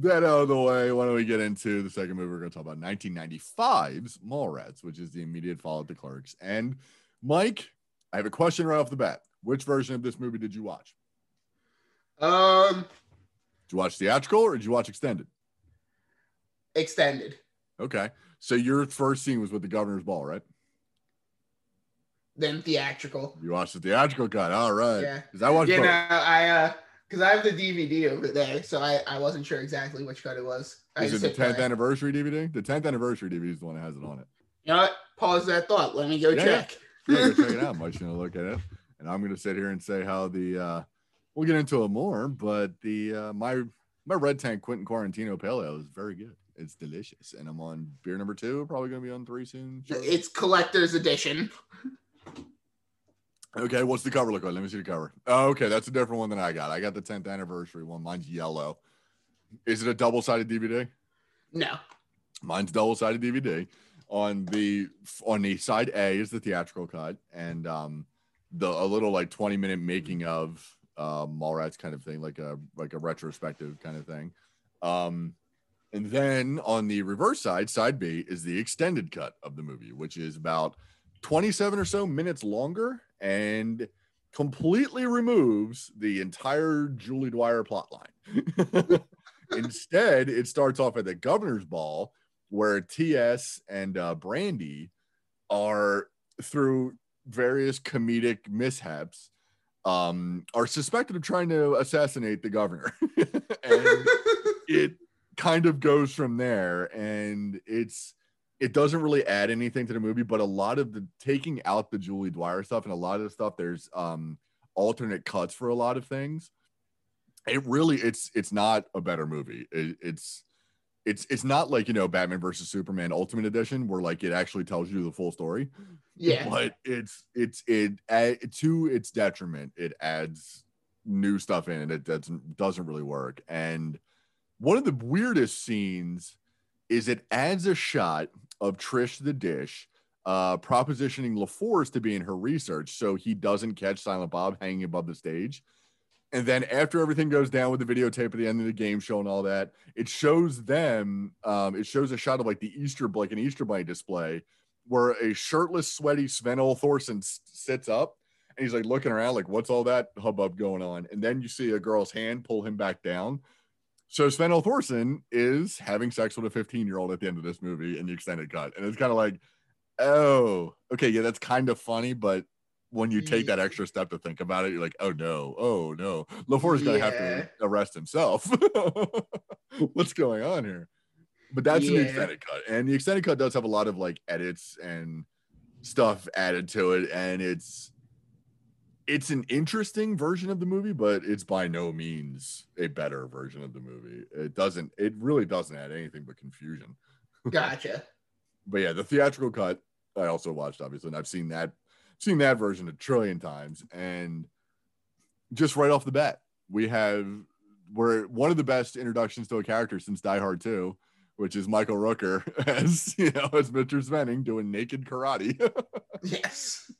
that out of the way, why don't we get into the second movie? We're going to talk about 1995's Mallrats, which is the immediate follow-up to Clerks. And Mike, I have a question right off the bat. Which version of this movie did you watch? Um, Did you watch theatrical or did you watch extended? extended. Okay. So your first scene was with the governor's ball, right? Then theatrical. You watched the theatrical cut. All right. Yeah. Because I watched You both. know, I uh because I have the DVD over there, so I, I wasn't sure exactly which cut it was. I Is it the 10th play. anniversary DVD? The 10th anniversary DVD is the one that has it on it. You know what? Pause that thought. Let me go Yeah, check. Yeah, go check it out. Mike's gonna look at it, and I'm gonna sit here and say how the uh we'll get into it more, but the uh my my red tank Quentin Quarantino Pale Ale is very good. It's delicious, and I'm on beer number two. Probably gonna be on three soon. shortly. It's collector's edition. Okay, what's the cover look like? Let me see the cover. Oh, okay, that's a different one than I got. I got the 10th anniversary one. Mine's yellow. Is it a double sided DVD? No. Mine's double sided DVD. On the on the side A is the theatrical cut, and um, the a little like 20 minute making of uh, Mallrats kind of thing, like a like a retrospective kind of thing. Um, and then on the reverse side, side B is the extended cut of the movie, which is about 27 or so minutes longer and completely removes the entire Julie Dwyer plot line. Instead, it starts off at the governor's ball where TS and uh, Brandi are through various comedic mishaps um, are suspected of trying to assassinate the governor. and it kind of goes from there and it's it doesn't really add anything to the movie but a lot of the taking out the julie dwyer stuff and a lot of the stuff there's um alternate cuts for a lot of things. It really it's it's not a better movie. It, it's it's it's not like you know batman versus superman ultimate edition where like it actually tells you the full story. Yeah. but it's it's it add, to its detriment it adds new stuff in and it doesn't doesn't really work. And one of the weirdest scenes is it adds a shot of trish the dish uh propositioning LaFours to be in her research so he doesn't catch silent bob hanging above the stage and then after everything goes down with the videotape at the end of the game show and all that it shows them um it shows a shot of like the easter like an easter bunny display where a shirtless, sweaty Sven Ole Thorsen sits up and he's like looking around, like, what's all that hubbub going on? And then you see a girl's hand pull him back down. So Sven Thorsen is having sex with a 15 year old at the end of this movie in the extended cut. And it's kind of like, oh, okay, yeah, that's kind of funny, but when you take that extra step to think about it, you're like, oh no, oh no. LaFour's gonna have to arrest himself. What's going on here? But that's Yeah. the extended cut. And the extended cut does have a lot of like edits and stuff added to it. And it's it's an interesting version of the movie, but it's by no means a better version of the movie. It doesn't, it really doesn't add anything but confusion. Gotcha. But yeah, the theatrical cut I also watched, obviously, and I've seen that seen that version a trillion times. And just right off the bat, we have we're one of the best introductions to a character since Die Hard 2, which is Michael Rooker as you know as Mr. Svenning doing naked karate. Yes.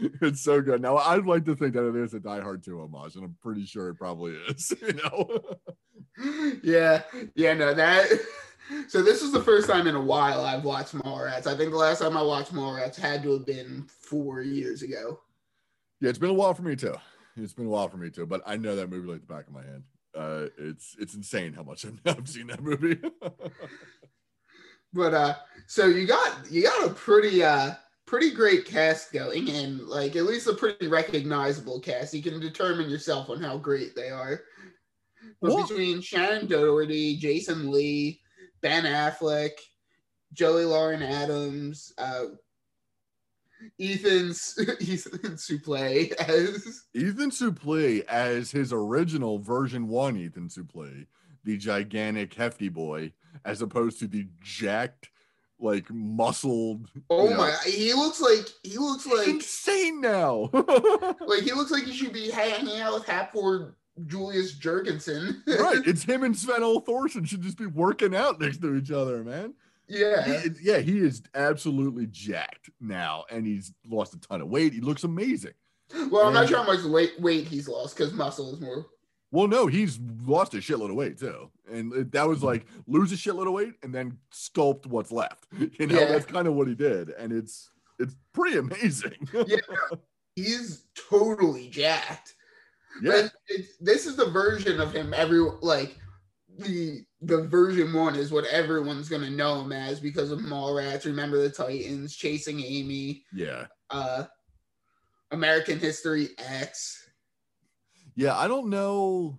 it's so good. Now I'd like to think that it is a Die Hard 2 homage, and I'm pretty sure it probably is. You know, yeah. Yeah, no, that so this is the first time in a while I've watched Mallrats. I think the last time I watched Mallrats had to have been four years ago. yeah, it's been a while for me too. It's been a while for me too, but I know that movie like the back of my hand. Uh, it's it's insane how much I've, I've seen that movie. But uh so you got you got a pretty uh pretty great cast going and like at least a pretty recognizable cast. You can determine yourself on how great they are. But Well- between Shannen Doherty, Jason Lee, Ben Affleck, Joey Lauren Adams, uh Ethan's Ethan Suplee as Ethan Suplee as his original version one Ethan Suplee, the gigantic hefty boy, as opposed to the jacked, like muscled. oh you know, my he looks like he looks like insane now. like he looks like he should be hanging out with Hafthor Julius Jurgensen. right, it's him and Sven Ole Thorsen should just be working out next to each other, man. yeah. He- yeah, he is absolutely jacked now, and he's lost a ton of weight. He looks amazing. Well, I'm not sure how much weight weight he's lost because muscle is more. Well, no, he's lost a shitload of weight too, and that was like lose a shitload of weight and then sculpt what's left. You know, Yeah. that's kind of what he did, and it's it's pretty amazing. Yeah. He's totally jacked. yeah, this is the version of him every like the the version one is what everyone's gonna know him as because of Mallrats, Remember the Titans, Chasing Amy, Yeah. uh, American History X. Yeah, I don't know.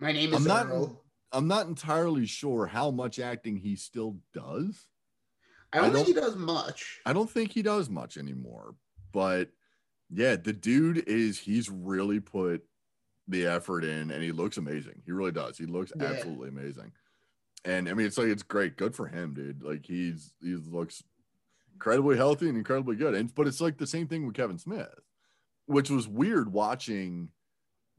My name is I'm not Earl. I'm not entirely sure how much acting he still does. I don't I think he does much. I don't think he does much anymore. But yeah, the dude is he's really put the effort in and he looks amazing. He really does. He looks Yeah. absolutely amazing. And I mean it's like it's great. Good for him, dude. Like he's he looks incredibly healthy and incredibly good. And but it's like the same thing with Kevin Smith, which was weird watching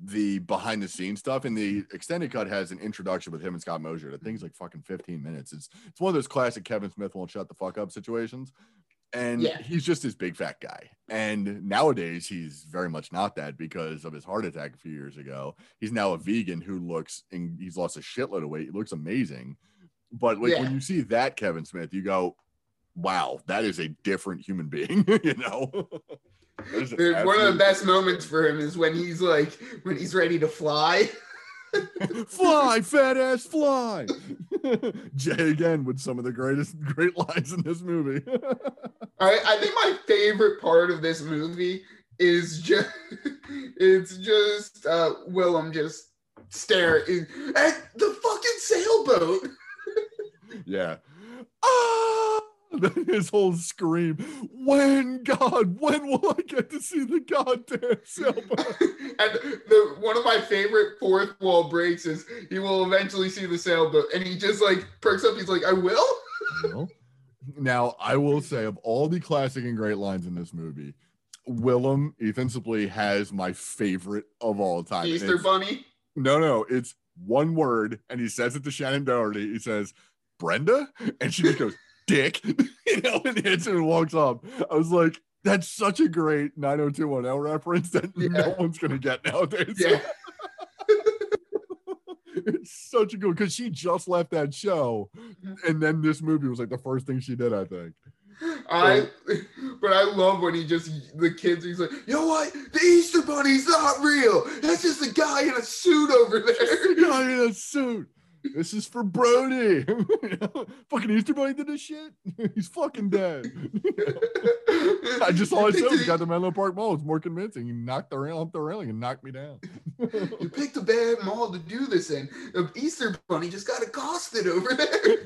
the behind the scenes stuff and the mm-hmm. extended cut has an introduction with him and Scott Mosier. That thing's like fucking 15 minutes. It's it's one of those classic Kevin Smith won't shut the fuck up situations. And Yeah. he's just this big fat guy. And nowadays he's very much not that because of his heart attack a few years ago. He's now a vegan who looks and he's lost a shitload of weight. He looks amazing. But like Yeah. when you see that Kevin Smith, you go, wow, that is a different human being, you know. That is an One of the best moments for him is when he's like when he's ready to fly. fly, fat ass, fly. Jay again with some of the greatest great lines in this movie. I, I think my favorite part of this movie is just it's just uh Willem just staring at the fucking sailboat. yeah. Ah! His whole scream. When God, when will I get to see the goddamn sailboat? and the one of my favorite fourth wall breaks is he will eventually see the sailboat and he just like perks up, he's like, I will? Well, Now, I will say, of all the classic and great lines in this movie, Willem Suplee has my favorite of all time. Easter it's- Bunny. No, no, it's one word, and he says it to Shannen Doherty. He says, Brenda, and she just goes, Dick, you know, and hits her and walks off. I was like, that's such a great 90210 reference that no one's gonna get nowadays. Yeah. it's such a good because she just left that show, mm-hmm. and then this movie was like the first thing she did, I think. I but I love when he just the kids he's like, you know what? The Easter Bunny's not real. That's just a guy in a suit over there. The guy in a suit. This is for Brodie. fucking Easter Bunny did this shit. He's fucking dead. I just all I said was got the Menlo Park Mall. It's more convincing. He knocked the rail off the railing and knocked me down. You picked a bad mall to do this in. The Easter Bunny just got accosted over there.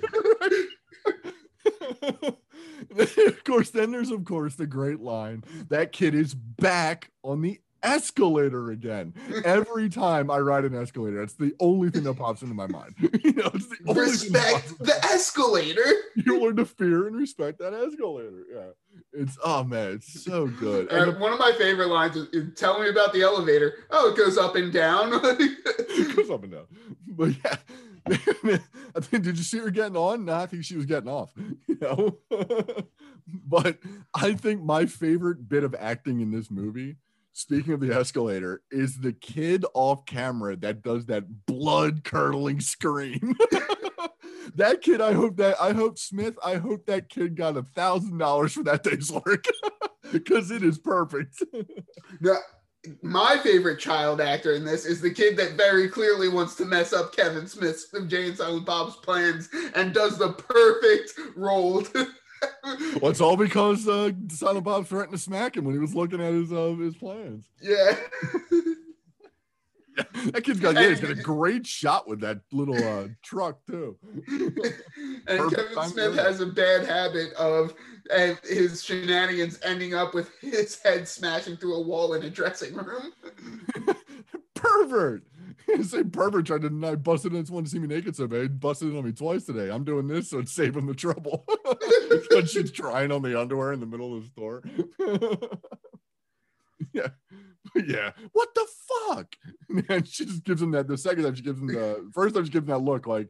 of course, then there's of course the great line. That kid is back on the escalator again. Every time I ride an escalator, that's the only thing that pops into my mind. you know, it's the only thing that pops Respect the escalator. you learn to fear and respect that escalator. Yeah. It's oh man, it's so good. And And one of my favorite lines is, is tell me about the elevator. Oh, it goes up and down. it goes up and down. But yeah. I think did you see her getting on? No, I think she was getting off. You know? but I think my favorite bit of acting in this movie, speaking of the escalator, is the kid off camera that does that blood curdling scream. that kid, I hope that I hope Smith, I hope that kid got a thousand dollars for that day's work. Because it is perfect. The- my favorite child actor in this is the kid that very clearly wants to mess up Kevin Smith's Jay and Silent Bob's plans and does the perfect role. to- Well, it's all because uh, Silent Bob threatened to smack him when he was looking at his uh, his plans. yeah. That kid's got yeah, he's got a great shot with that little uh, truck too. and Perfect Kevin Smith has a bad habit of uh, his shenanigans ending up with his head smashing through a wall in a dressing room. pervert. Say pervert tried to deny busted in. One to see me naked so bad. Busted on me twice today. I'm doing this so it's saving the trouble. when she's trying on the underwear in the middle of the store. yeah. Yeah. What the fuck? Man, she just gives him that the second time she gives him the first time she gives him that look like,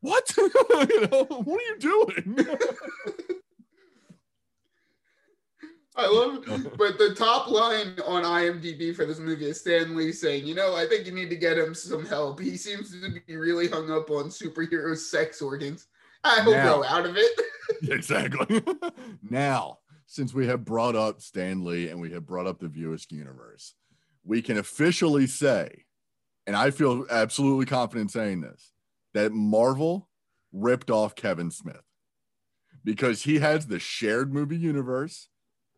what? you know, what are you doing? I love it. But the top line on IMDb for this movie is Stan Lee saying, you know, I think you need to get him some help. He seems to be really hung up on superhero sex organs. I will Now- grow out of it. exactly. now, since we have brought up Stan Lee and we have brought up the Viewers universe, we can officially say, and I feel absolutely confident saying this, that Marvel ripped off Kevin Smith because he has the shared movie universe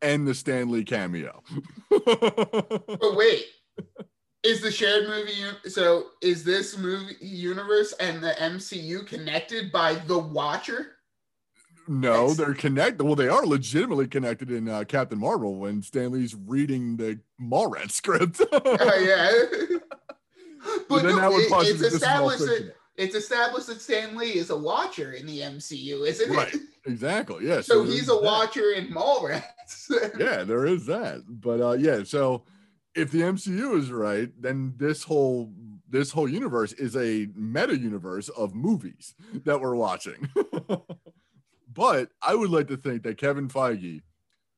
and the Stan Lee cameo. But wait, is the shared movie so is this movie universe and the MCU connected by the Watcher? no, they're connected. Well, they are legitimately connected in uh, Captain Marvel when Stan Lee's reading the Mallrats script. Oh yeah. but then no, that would it- it's be just small established that. It's established that Stan Lee is a Watcher in the MCU, isn't Right. it? Exactly. Yeah. So there's he's a that. Watcher in Mallrats. yeah, there is that. But uh yeah, so if the MCU is right, then this whole this whole universe is a meta universe of movies that we're watching. but I would like to think that Kevin Feige,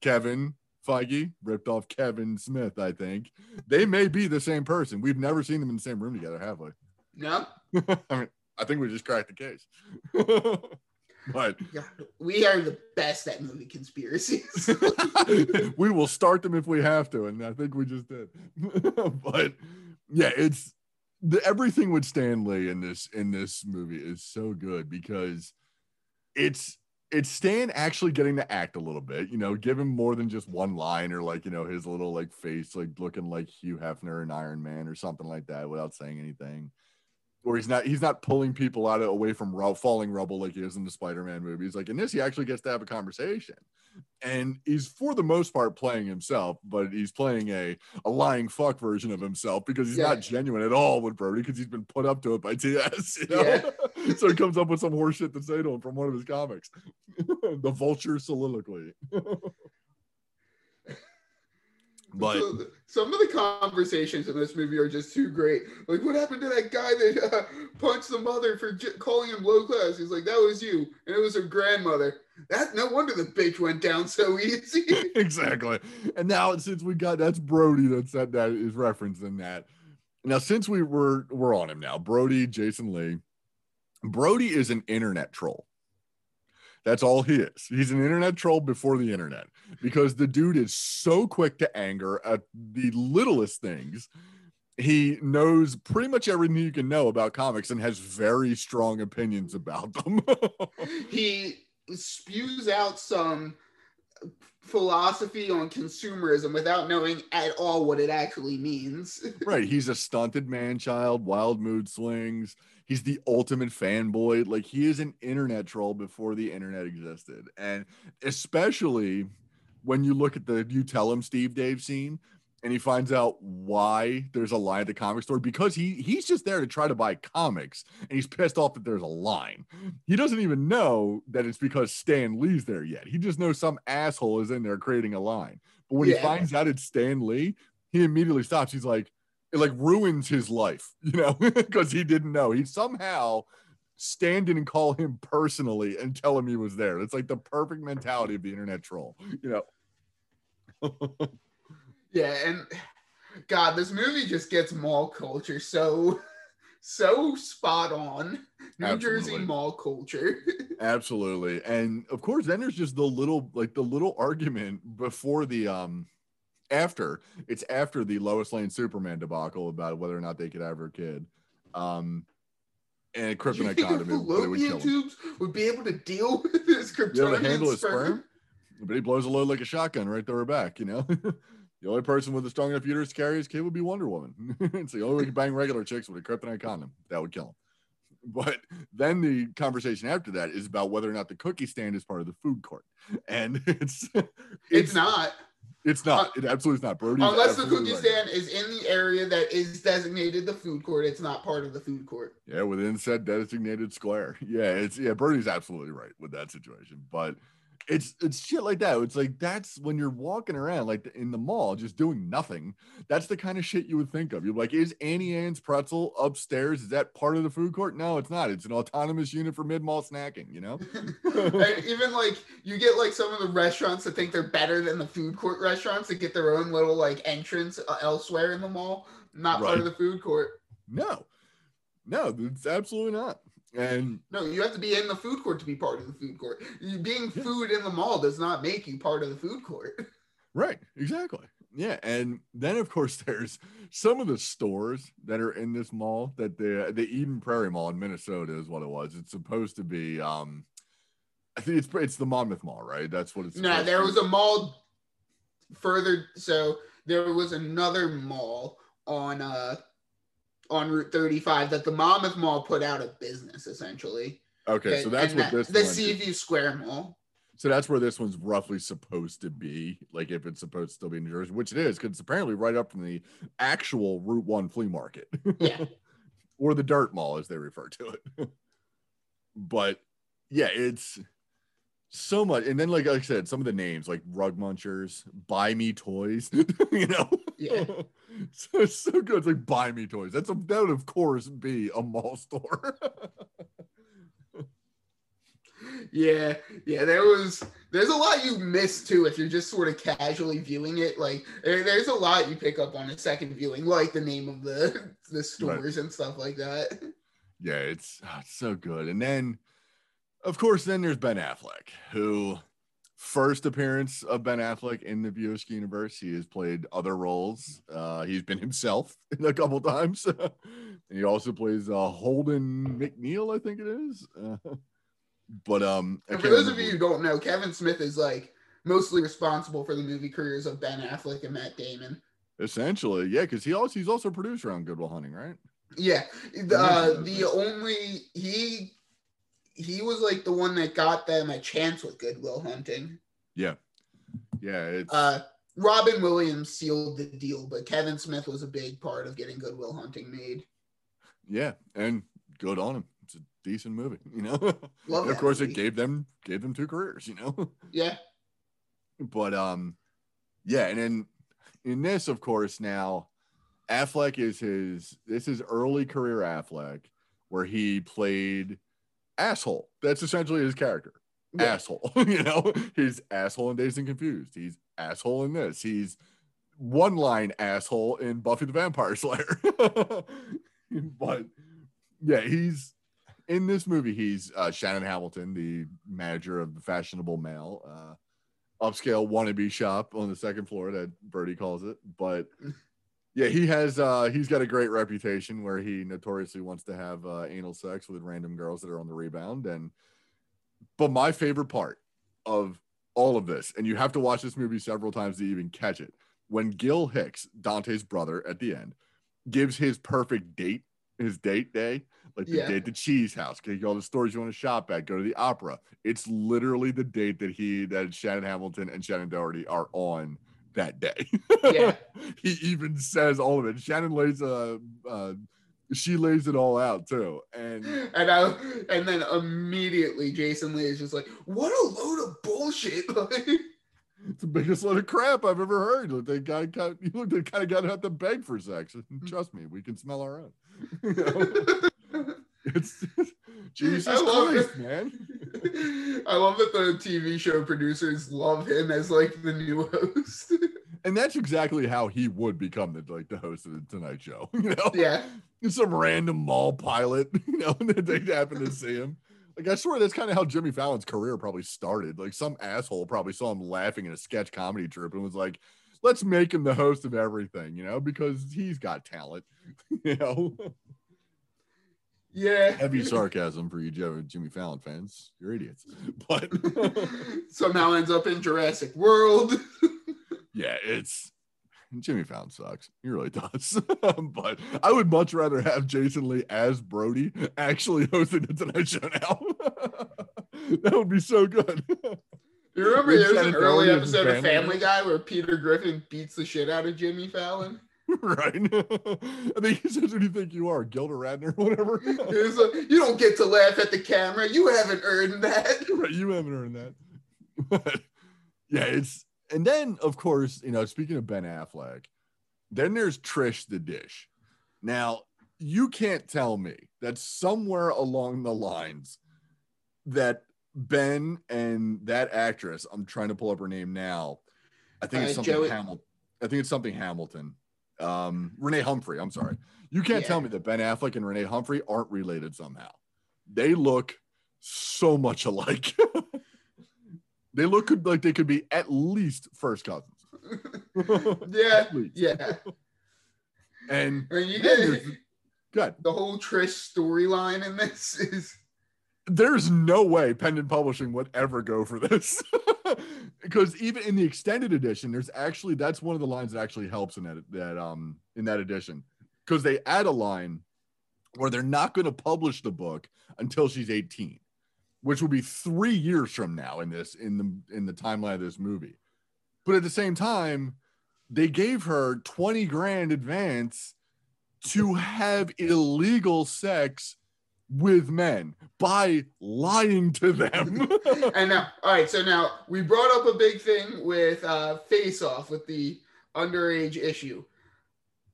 Kevin Feige ripped off Kevin Smith, I think. They may be the same person. We've never seen them in the same room together, have we? no, I mean, I think we just cracked the case. but God, we are the best at movie conspiracies. we will start them if we have to, and I think we just did. but yeah, it's the everything with Stan Lee in this in this movie is so good because it's it's Stan actually getting to act a little bit, you know, give him more than just one line or like, you know, his little like face like looking like Hugh Hefner and Iron Man or something like that without saying anything. Or he's not he's not pulling people out of away from ru- falling rubble like he is in the Spider-Man movies. Like in this, he actually gets to have a conversation. And he's for the most part playing himself, but he's playing a, a lying fuck version of himself because he's Yeah. not genuine at all with Brodie because he's been put up to it by TS. You know? so he comes up with some horseshit to say to him from one of his comics. the vulture soliloquy. but So some of the conversations in this movie are just too great. Like, what happened to that guy that uh, punched the mother for j- calling him low class? He's like, that was you, and it was her grandmother. That no wonder the bitch went down so easy. exactly. And now since we got that's Brodie that's that that is referencing that. Now since we were we're on him now, Brodie, Jason Lee. Brodie is an internet troll. That's all he is. He's an internet troll before the internet because the dude is so quick to anger at the littlest things. He knows pretty much everything you can know about comics and has very strong opinions about them. he spews out some philosophy on consumerism without knowing at all what it actually means. right. He's a stunted man child, wild mood swings. He's the ultimate fanboy. Like he is an internet troll before the internet existed. And especially when you look at the you tell him Steve Dave scene and he finds out why there's a line at the comic store because he he's just there to try to buy comics and he's pissed off that there's a line. He doesn't even know that it's because Stan Lee's there yet. He just knows some asshole is in there creating a line. But when Yeah. he finds out it's Stan Lee, he immediately stops. He's like, it like ruins his life, you know, because he didn't know. He somehow stand in and call him personally and tell him he was there. It's like the perfect mentality of the internet troll, you know. Yeah, and God, this movie just gets mall culture so so spot on. New Jersey mall culture. Absolutely. And of course, then there's just the little like the little argument before the um after it's after the Lois Lane Superman debacle about whether or not they could have her kid. Um and kryptonite condom would kill fallopian him. tubes would be able to deal with this to kryptonian handle his sperm. but he blows a load like a shotgun right through her back, you know. the only person with a strong enough uterus to carry his kid would be Wonder Woman. it's the only way can bang regular chicks with a kryptonite condom. That would kill him. But then the conversation after that is about whether or not the cookie stand is part of the food court, and it's It's, not. It's not. Uh, it absolutely is not. Brodie. Unless the cookie stand is in the area that is designated the food court, it's not part of the food court. Yeah, within said designated square. Yeah, it's yeah, Brodie's absolutely right with that situation. But it's it's shit like that. It's like that's when you're walking around like in the mall just doing nothing. That's the kind of shit you would think of. You're like, is Auntie Anne's pretzel upstairs? Is that part of the food court? No, it's not. It's an autonomous unit for mid-mall snacking, you know? and even like you get like some of the restaurants that think they're better than the food court restaurants that get their own little like entrance uh, elsewhere in the mall, not part of the food court. No. No, it's absolutely not. And No, you have to be in the food court to be part of the food court. Being food in the mall does not make you part of the food court. Right, exactly. Yeah, and then of course there's some of the stores that are in this mall that the the Eden Prairie Mall in Minnesota is what it was. It's supposed to be um I think it's it's the Monmouth Mall, right? That's what it's No, there was a mall further. So there was another mall on uh on Route 35 that the Monmouth Mall put out of business essentially. Okay, so that's what that- this the Seaview Square Mall. So that's where this one's roughly supposed to be, like if it's supposed to still be in New Jersey, which it is, because it's apparently right up from the actual Route One flea market. Yeah. or the dirt mall as they refer to it. but yeah, it's so much. And then, like I said, some of the names like Rug Munchers, Buy Me Toys, you know? Yeah. so it's so good. It's like Buy Me Toys. That's a, that would, of course, be a mall store. Yeah, yeah. There was there's a lot you miss too if you're just sort of casually viewing it. Like there- there's a lot you pick up on a second viewing, like the name of the the stores and stuff like that. yeah, it's, ah, it's so good. And then, of course, then there's Ben Affleck, who first appearance of Ben Affleck in the Askewniverse. He has played other roles. Uh, he's been himself a couple times, and he also plays uh, Holden McNeil, I think it is. Uh, but um, for those of you who don't know, Kevin Smith is like mostly responsible for the movie careers of Ben Affleck and Matt Damon. essentially, yeah, because he also he's also a producer on Good Will Hunting, right? Yeah, the, uh, the only he he was like the one that got them a chance with Good Will Hunting. Yeah, yeah, it's Uh, Robin Williams sealed the deal, but Kevin Smith was a big part of getting Good Will Hunting made. yeah, and good on him. It's a decent movie, you know. Love of course, movie. it gave them gave them two careers, you know. Yeah, but um, yeah, and then in this, of course, now Affleck is his this is early career Affleck, where he played asshole. That's essentially his character. Yeah. Asshole, you know, he's asshole in Dazed and Confused. He's asshole in this. He's one line asshole in Buffy the Vampire Slayer. but yeah, he's in this movie. He's uh, Shannon Hamilton, the manager of the fashionable male uh, upscale wannabe shop on the second floor that Brodie calls it. But yeah, he has uh, he's got a great reputation where he notoriously wants to have uh, anal sex with random girls that are on the rebound. And but my favorite part of all of this, and you have to watch this movie several times to even catch it. When Gil Hicks, Dante's brother, at the end, gives his perfect date, his date day, like the Yeah. date the cheese house, okay, all the stores you want to shop at, go to the opera. It's literally the date that he that Shannon Hamilton and Shannen Doherty are on that day. Yeah. he even says all of it. Shannon lays uh uh she lays it all out too. And and I and then immediately Jason Lee is just like, "What a load of bullshit!" it's the biggest load of crap I've ever heard. Look, They got, got you look they kind of got to have to beg for sex. Trust me, we can smell our own. You know? It's Jesus I love Christ, it. man. I love that the TV show producers love him as like the new host. And that's exactly how he would become the like the host of the Tonight Show. You know, yeah, some random mall pilot. You know, and then they happen to see him. Like I swear that's kind of how Jimmy Fallon's career probably started. Like some asshole probably saw him laughing in a sketch comedy troupe and was like, "Let's make him the host of everything," you know, because he's got talent. You know, yeah. heavy sarcasm for you Joe- Jimmy Fallon fans. You're idiots. But Somehow ends up in Jurassic World. yeah, it's Jimmy Fallon sucks. He really does. but I would much rather have Jason Lee as Brodie actually hosting the Tonight Show now. that would be so good. You remember With there's an early episode of Family Guy where Peter Griffin beats the shit out of Jimmy Fallon? right? I think he says, "Who do you think you are, Gilda Radner, or whatever?" You don't get to laugh at the camera. You haven't earned that. right, you haven't earned that. But yeah, it's and then of course, you know, speaking of Ben Affleck, then there's Trish the Dish. Now, you can't tell me that somewhere along the lines that Ben and that actress, I'm trying to pull up her name now. I think it's Uh, something Hamilton. I think it's something Hamilton. Um, Renee Humphrey. I'm sorry. You can't tell me that Ben Affleck and Renee Humphrey aren't related somehow. They look so much alike. they look like they could be at least first cousins. Yeah, yeah. And I mean, you get good. the whole Trish storyline in this is there's no way Pendant Publishing would ever go for this. because even in the extended edition, there's actually that's one of the lines that actually helps in that that um in that edition. Because they add a line where they're not going to publish the book until she's 18, which will be three years from now in this in the in the timeline of this movie. But at the same time, they gave her 20 grand advance to have illegal sex with men by lying to them. and now all right so now we brought up a big thing with uh face off with the underage issue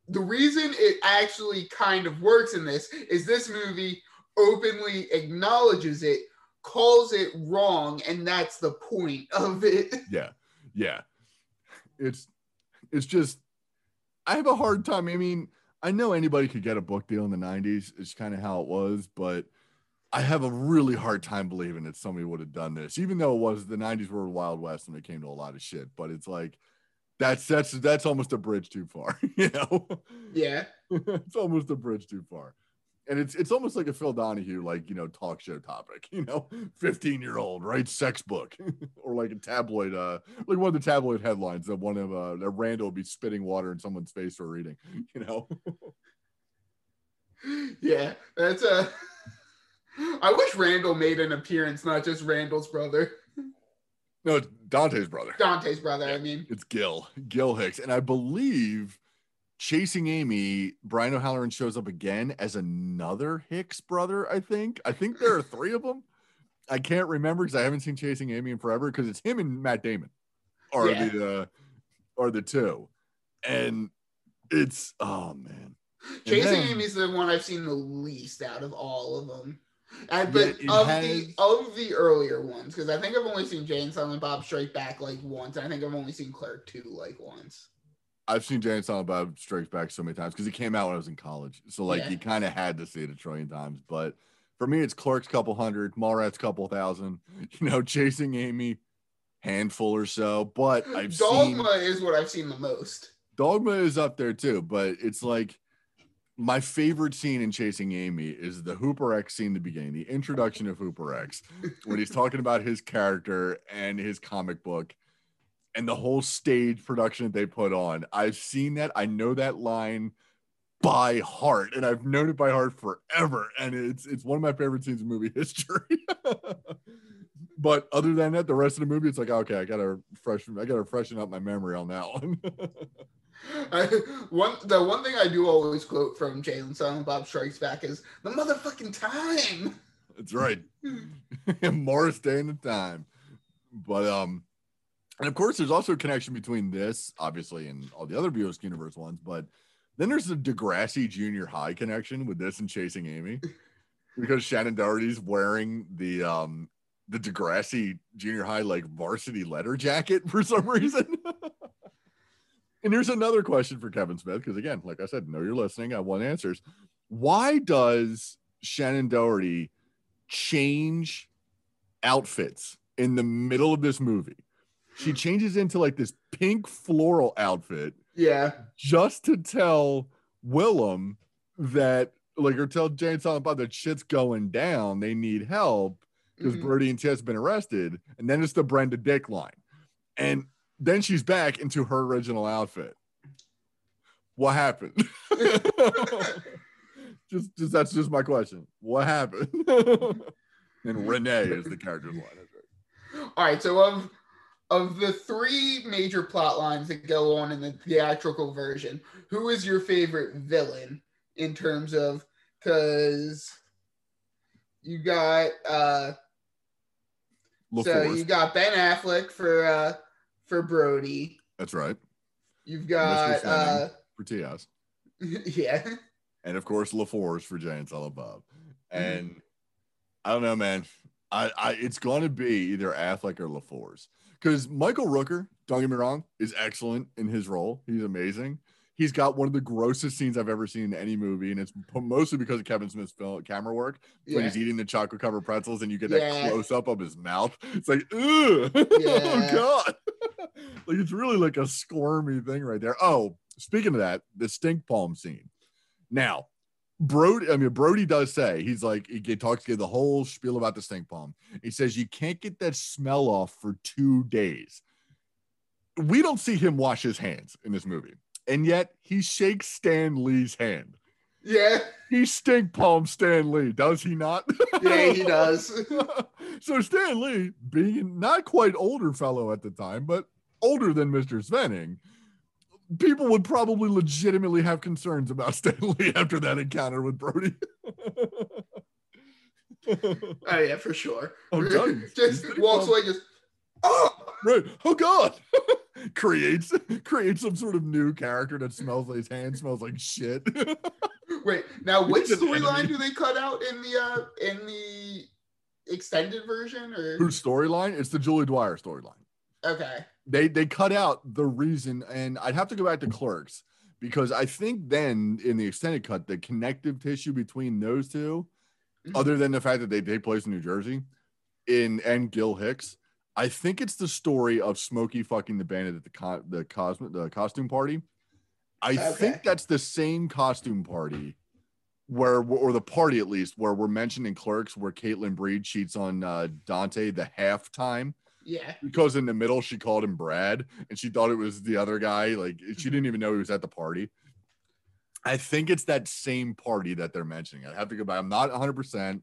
the reason it actually kind of works in this is this movie openly acknowledges it calls it wrong and that's the point of it yeah. Yeah. It's it's just I have a hard time. I mean, I know anybody could get a book deal in the 90s. It's kind of how it was, but I have a really hard time believing that somebody would have done this, even though it was the 90s were Wild West and it came to a lot of shit. But it's like that's that's that's almost a bridge too far, you know. yeah it's almost a bridge too far. And it's it's almost like a Phil Donahue, like you know, talk show topic, you know, 15 year old writes sex book, or like a tabloid, uh, like one of the tabloid headlines that one of uh that Randall would be spitting water in someone's face for reading, you know. yeah that's a i wish randall made an appearance not just randall's brother No, it's Dante's brother. dante's brother i mean It's Gil, Gil Hicks, and I believe Chasing Amy, Brian O'Halloran shows up again as another Hicks brother. I think. I think there are three of them. I can't remember because I haven't seen Chasing Amy in forever because it's him and Matt Damon are Yeah. the uh, are the two, and it's oh man. Chasing then- Amy's the one I've seen the least out of all of them. And, but of has- the of the earlier ones, because I think I've only seen Jay and Silent Bob Strike Back like once. And I think I've only seen Clerk two like once. I've seen Jay and Silent Bob Strikes Back so many times because it came out when I was in college. So like Yeah. you kind of had to see it a trillion times. But for me, it's Clerks couple hundred, Mallrats couple thousand, you know, Chasing Amy, handful or so. But I've Dogma seen is what I've seen the most. Dogma is up there too. But it's like my favorite scene in Chasing Amy is the Hooper X scene the beginning, the introduction of Hooper X, when he's talking about his character and his comic book and the whole stage production that they put on. I've seen that. I know that line by heart, and I've known it by heart forever. And it's it's one of my favorite scenes in movie history. but other than that, the rest of the movie, it's like okay, I gotta freshen, I gotta freshen up my memory on that one. I, one the one thing I do always quote from Jay and Silent Bob Strikes Back is the motherfucking time. That's right. Morris Day and the time. But um, and of course, there's also a connection between this, obviously, and all the other Askewniverse ones. But then there's the Degrassi Junior High connection with this and Chasing Amy, because Shannen Doherty's wearing the um the Degrassi Junior High like varsity letter jacket for some reason. and here's another question for Kevin Smith, because again, like I said, know you're listening. I want answers. Why does Shannen Doherty change outfits in the middle of this movie? She changes into like this pink floral outfit Yeah. just to tell Willam that, like, or tell Jane Silent Bob that shit's going down. They need help because Mhm. Brodie and TS have been arrested. And then it's the Brenda Dick line. And then she's back into her original outfit. What happened? just, just that's just my question. What happened? and Renee is the character's line. All right, so of of the three major plot lines that go on in the theatrical version, who is your favorite villain in terms of because you got uh so you got Ben Affleck for uh for Brodie. That's right. You've got uh For Tias. yeah. and of course LaFours for Jay All Bob. Mm-hmm. And I don't know, man. I, I it's gonna be either Affleck or LaFours. Because Michael Rooker, don't get me wrong, is excellent in his role. He's amazing. He's got one of the grossest scenes I've ever seen in any movie, and it's mostly because of Kevin Smith's film, camera work. When he's eating the chocolate covered pretzels, and you get Yeah. that close up of his mouth, it's like, ugh, oh god. like it's really like a squirmy thing right there. Oh, speaking of that, the stink palm scene. Now, Brodie, I mean, Brodie does say he's like he talks get the whole spiel about the stink bomb. He says you can't get that smell off for two days. We don't see him wash his hands in this movie, and yet he shakes Stan Lee's hand. Yeah, He stink palm Stan Lee, does he not? yeah, he does. so Stan Lee, being not quite older fellow at the time, but older than Mr. Svenning, people would probably legitimately have concerns about Stan Lee after that encounter with Brodie. Oh yeah, for sure. Oh, just walks away, just oh. right. Oh God. creates creates some sort of new character that smells like his hand smells like shit. Wait, now which storyline do they cut out in the uh in the extended version or Whose storyline? It's the Julie Dwyer storyline. okay. They they cut out the reason and i'd have to go back to clerks because i think then in the extended cut the connective tissue between those 2 Mhm. other than the fact that they take place in new jersey in and gil hicks i think it's the story of smokey fucking the bandit at the co- the cosmo the costume party i Okay. think that's the same costume party where or the party at least where we're mentioning clerks where caitlin bree cheats on uh, dante the halftime Yeah. because in the middle she called him Brad and she thought it was the other guy. Like she mm-hmm. didn't even know he was at the party. I think it's that same party that they're mentioning. I have to go back. I'm not 100. percent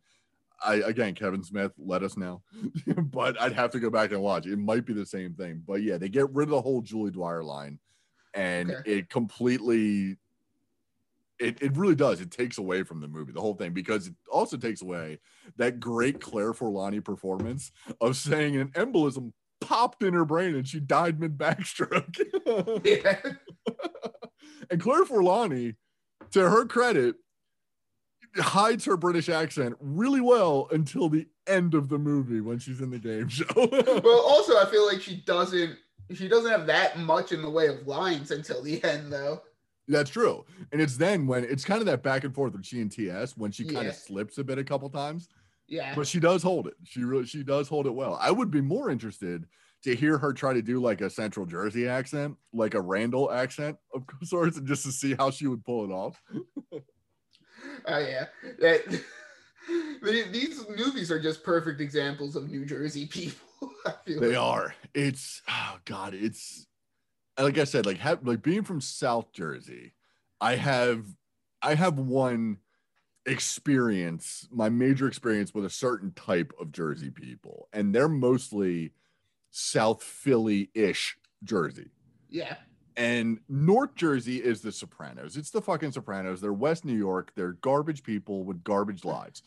I again, Kevin Smith, let us know. but I'd have to go back and watch. It might be the same thing. But yeah, they get rid of the whole Julie Dwyer line, and Okay. it completely. It, it really does. It takes away from the movie, the whole thing, because it also takes away that great Claire Forlani performance of saying an embolism popped in her brain and she died mid backstroke. Yeah. and Claire Forlani, to her credit, hides her British accent really well until the end of the movie when she's in the game show. well, also I feel like she doesn't she doesn't have that much in the way of lines until the end though. That's true. And it's then when it's kind of that back and forth with she and TS when she kind Yeah. of slips a bit a couple times. Yeah. but she does hold it. She really she does hold it well. I would be more interested to hear her try to do like a Central Jersey accent, like a Randall accent of sorts, and just to see how she would pull it off. Oh yeah. That these movies are just perfect examples of New Jersey people. I feel They like. are. It's oh god, it's like I said, like have like being from South Jersey, I have I have one experience, my major experience with a certain type of Jersey people, and they're mostly South Philly-ish Jersey. Yeah. And North Jersey is the Sopranos. It's the fucking Sopranos. They're West New York. They're garbage people with garbage lives.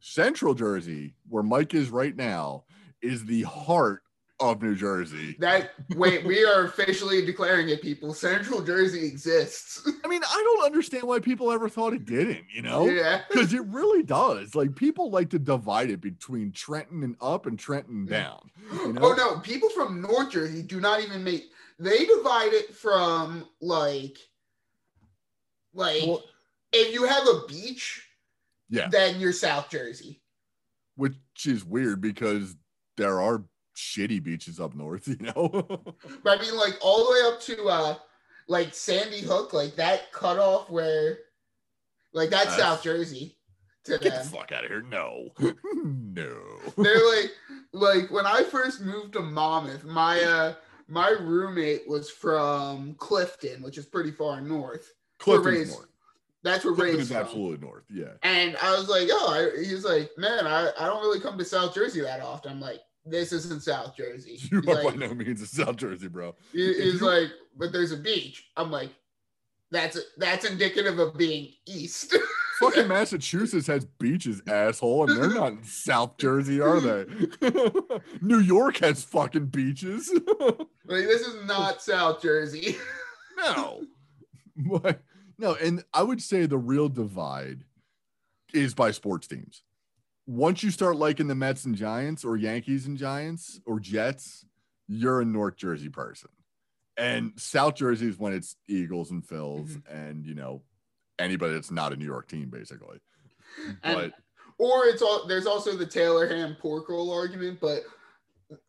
Central Jersey, where Mike is right now, is the heart of New Jersey. That wait, we are officially declaring it, people. Central Jersey exists. I mean, I don't understand why people ever thought it didn't, you know? Yeah. Because it really does. Like people like to divide it between Trenton and up and Trenton down. You oh, know? Oh no, people from North Jersey do not even make they divide it from like like Well- if you have a beach, Yeah. then you're South Jersey. Which is weird because there are shitty beaches up north, you know? But I mean like all the way up to uh like Sandy Hook, like that cutoff where like that's South Jersey to Get the fuck out of here. No. no. They're like like when I first moved to Monmouth, my uh my roommate was from Clifton, which is pretty far north. Clifton's north. That's where Clifton Ray's is absolutely north. Yeah. And I was like, oh, I, he's like, man, I, I don't really come to South Jersey that often. I'm like, this isn't South Jersey. You He's are like, by no means a South Jersey, bro. he- he's you- like, but there's a beach. I'm like, that's that's indicative of being east. Fucking Massachusetts has beaches, asshole, and they're not in South Jersey, are they? New York has fucking beaches. like this is not South Jersey. no. But- no, and I would say the real divide is by sports teams. Once you start liking the Mets and Giants or Yankees and Giants or Jets, you're a North Jersey person. And mm-hmm. South Jersey is when it's Eagles and Phils mm-hmm. and, you know, anybody that's not a New York team, basically. And- But or it's all there's also the Taylor Ham pork roll argument, but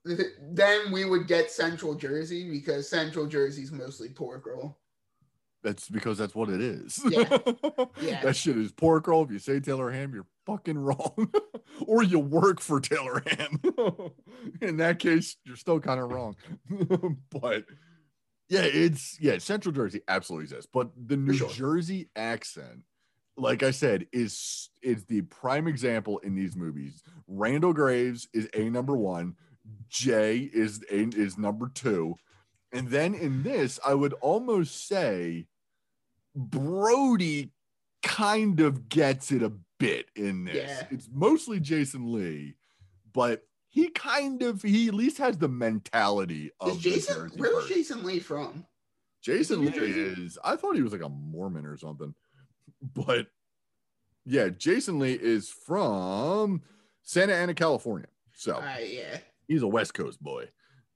then we would get Central Jersey because Central Jersey's mostly pork roll. That's because that's what it is. Yeah. Yeah. that shit is pork roll. If you say Taylor Ham, you're fucking wrong. or you work for Taylor Ham. In that case, you're still kind of wrong. but yeah, it's yeah, Central Jersey absolutely exists. But the New sure. Jersey accent, like I said, is is the prime example in these movies. Randall Graves is a number one, Jay is a, is number two. And then in this, I would almost say Brodie kind of gets it a bit in this. Yeah. It's mostly Jason Lee, but he kind of he at least has the mentality of Is Jason where's. Jason Lee from? Jason New Lee is I thought he was like a Mormon or something. But yeah, Jason Lee is from Santa Ana, California. So Uh, yeah. he's a West Coast boy.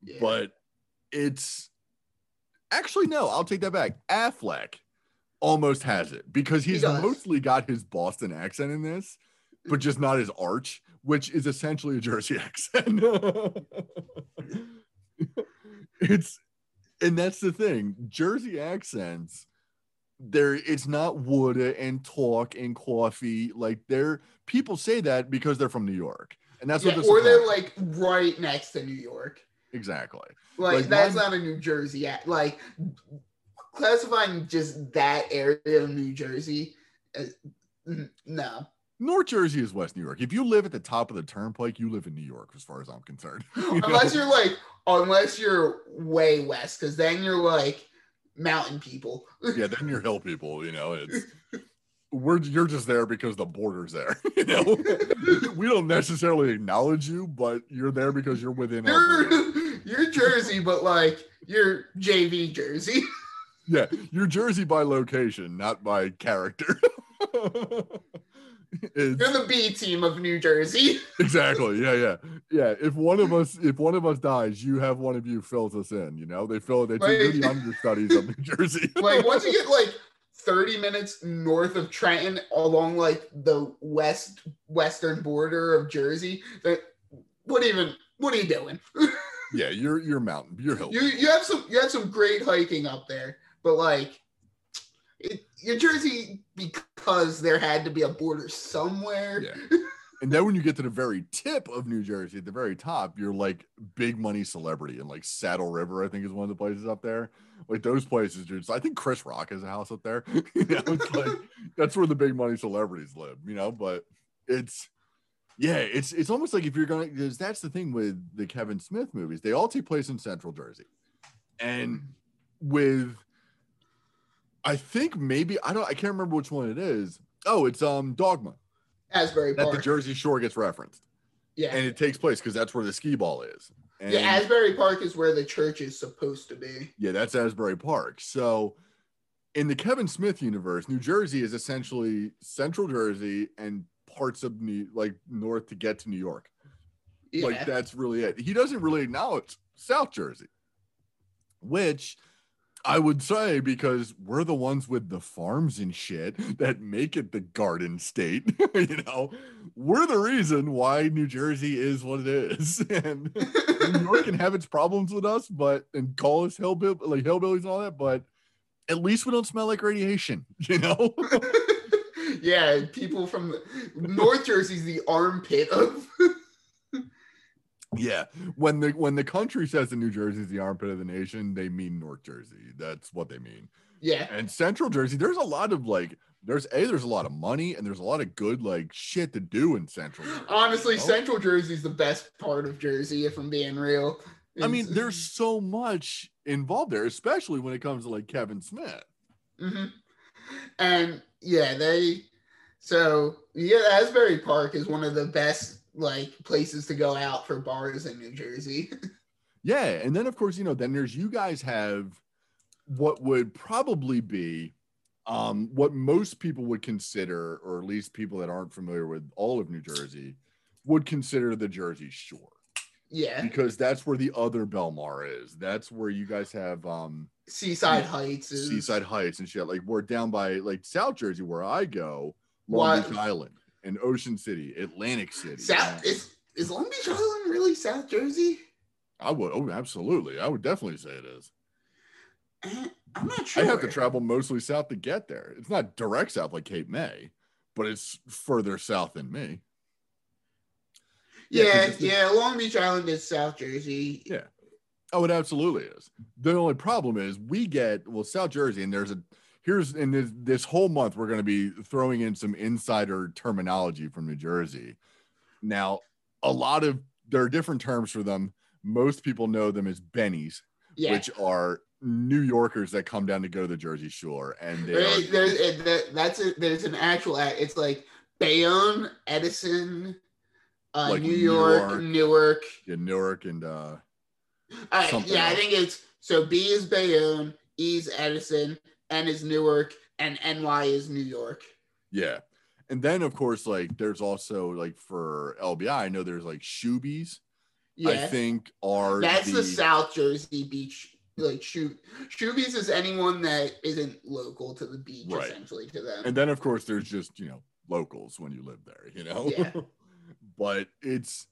yeah. But it's actually no, I'll take that back. Affleck almost has it because he's does. mostly got his Boston accent in this, but just not his arch, which is essentially a Jersey accent. it's and that's the thing. Jersey accents, there it's not wood and talk and coffee. Like they're people say that because they're from New York. And that's Yeah, what they're or they're like right next to New York. exactly. Like, Like, that's mine- not a New Jersey act. Like classifying just that area of New Jersey, as, no. North Jersey is West New York. If you live at the top of the turnpike, you live in New York, as far as I'm concerned. You know? Unless you're like, unless you're way west, because then you're like mountain people. yeah, then you're hill people. You know, it's we're you're just there because the border's there. You know, we don't necessarily acknowledge you, but you're there because you're within. Our. You're you're Jersey, but like you're JV Jersey. Yeah, you're Jersey by location, not by character. It's- You're the B team of New Jersey. exactly yeah yeah yeah if one of us if one of us dies you have one of you fills us in you know they fill they do the understudies of new jersey like once you get like 30 minutes north of Trenton along like the west western border of Jersey, that what even what are you doing? yeah you're you're mountain you're hill you you have some you have some great hiking up there, but like it, you're Jersey because there had to be a border somewhere. yeah. And then when you get to the very tip of new jersey at the very top you're like big money celebrity and like saddle river i think is one of the places up there. Like those places dude so i think chris rock has a house up there. You know like that's where the big money celebrities live you know but it's yeah it's it's almost like if you're gonna because that's the thing with the kevin smith movies. They all take place in central jersey. And mm. with i think maybe i don't i can't remember which one it is oh it's um dogma Asbury Park. that the jersey shore gets referenced yeah. and it takes place because that's where the skee ball is and yeah, Asbury Park is where the church is supposed to be. yeah that's asbury park so in the kevin smith universe new jersey is essentially central jersey and parts of new like north to get to new york Yeah. Like that's really it. He doesn't really acknowledge South Jersey, which I would say because we're the ones with the farms and shit that make it the garden state. you know, we're the reason why New Jersey is what it is. And New York can have its problems with us, but and call us hillbill like hillbillies and all that, but at least we don't smell like radiation, you know? yeah, people from North Jersey's the armpit of. Yeah, when the when the country says that New Jersey is the armpit of the nation, they mean North Jersey. That's what they mean. yeah, And Central Jersey, there's a lot of like, there's a there's a lot of money and there's a lot of good like shit to do in Central. Jersey, honestly, you know? Central Jersey's the best part of Jersey. If I'm being real, I mean, there's so much involved there, especially when it comes to like Kevin Smith. Mhm. And yeah, they so yeah, Asbury Park is one of the best like places to go out for bars in New Jersey. Yeah, and then of course, you know, then there's you guys have what would probably be um what most people would consider, or at least people that aren't familiar with all of New Jersey, would consider the Jersey Shore. yeah, because that's where the other Belmar is. That's where you guys have um Seaside Yeah. Heights is Seaside Heights and shit. Like we're down by like South Jersey where I go, Long Beach Island and Ocean City, Atlantic City. South is is Long Beach Island really South Jersey? I would. Oh, absolutely. I would definitely say it is. Eh, I'm not sure. I have to travel mostly south to get there. It's not direct south like Cape May, but it's further south than me. Yeah, Yeah, yeah. Long Beach Island is South Jersey. Yeah. Oh, it absolutely is. The only problem is we get well South Jersey, and there's a here's in this this whole month we're going to be throwing in some insider terminology from New Jersey. Now, a lot of there are different terms for them. Most people know them as bennies, Yeah. which are New Yorkers that come down to go to the Jersey Shore, and they There- are there's that- that's a, there's an actual. It's like Bayonne, Edison, uh, Like New York, Newark. Newark. in Newark and uh yeah, I think it's so B is Bayonne, E is Edison, N is Newark, and NY is New York. yeah. And then of course, like there's also like for LBI, I know there's like Shoobies, Yeah, I think are that's the, the South Jersey beach. Like shoot, Shoobies is anyone that isn't local to the beach, Right. essentially to them. and then of course there's just you know locals when you live there you know Yeah. but it's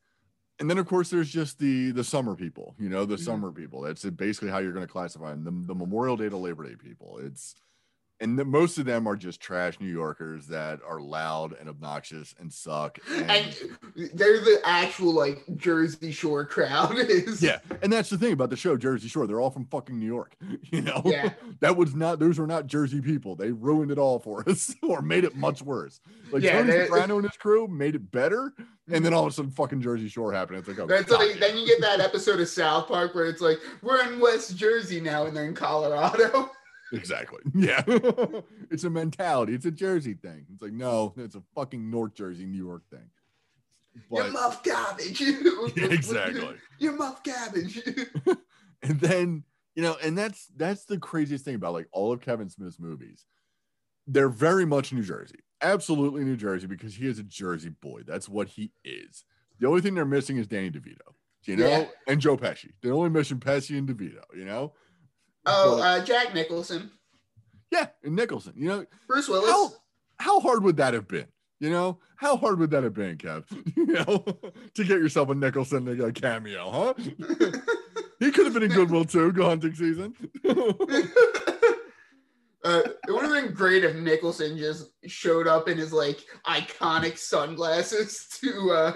and then of course there's just the the summer people you know the Mhm. summer people that's basically how you're going to classify them the, the memorial day to labor day people it's and the, most of them are just trash new yorkers that are loud and obnoxious and suck and, and they're the actual like Jersey Shore crowd. Is yeah and that's the thing about the show jersey shore they're all from fucking new york you know Yeah. that was not those were not jersey people they ruined it all for us or made it much worse like Yeah, tony soprano and his crew made it better and then mm-hmm. all of a sudden fucking jersey shore happened it's like oh That's like then you get that episode of South Park where it's like we're in West Jersey now and they're in Colorado. Exactly. Yeah. It's a mentality. It's a jersey thing. It's like no it's a fucking north jersey new york thing. You're muff cabbage. Yeah, exactly. You're muff cabbage. and then you know and that's that's the craziest thing about like all of kevin smith's movies. They're very much new jersey. Absolutely new jersey because he is a jersey boy. That's what he is. The only thing they're missing is danny devito you know Yeah. and joe pesci. They're only missing pesci and devito you know Oh, uh, Jack Nicholson, yeah and nicholson you know. Bruce Willis. how how hard would that have been you know? How hard would that have been kev you know to get yourself a nicholson uh, cameo huh? He could have been in goodwill too go hunting season. Uh, it would have been great if Nicholson just showed up in his like iconic sunglasses to uh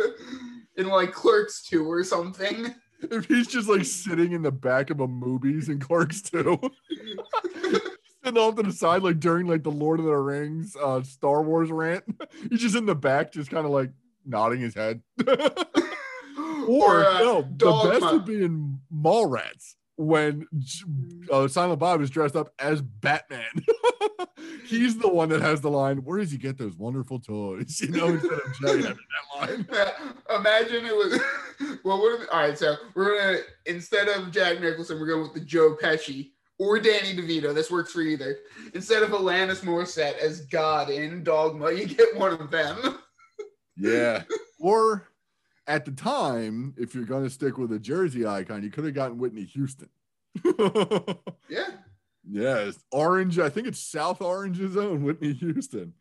in like Clerks 2 or something. If he's just like sitting in the back of a movies and Clerks too, sitting off to the side like during like the Lord of the Rings uh Star Wars rant, he's just in the back, just kind of like nodding his head. or uh, no, the best would be in Mallrats when J- uh, Silent Bob is dressed up as Batman. he's the one that has the line, "Where does he get those wonderful toys?" You know, instead of Jay having that line. Imagine it was well. What if, all right, so we're gonna instead of Jack Nicholson, we're going with the Joe Pesci or Danny DeVito. This works for either. Instead of Alanis Morissette as God in Dogma, you get one of them. Yeah. or at the time, if you're going to stick with a Jersey icon, you could have gotten Whitney Houston. Yeah. yes. Orange, I think it's South Orange's own Whitney Houston.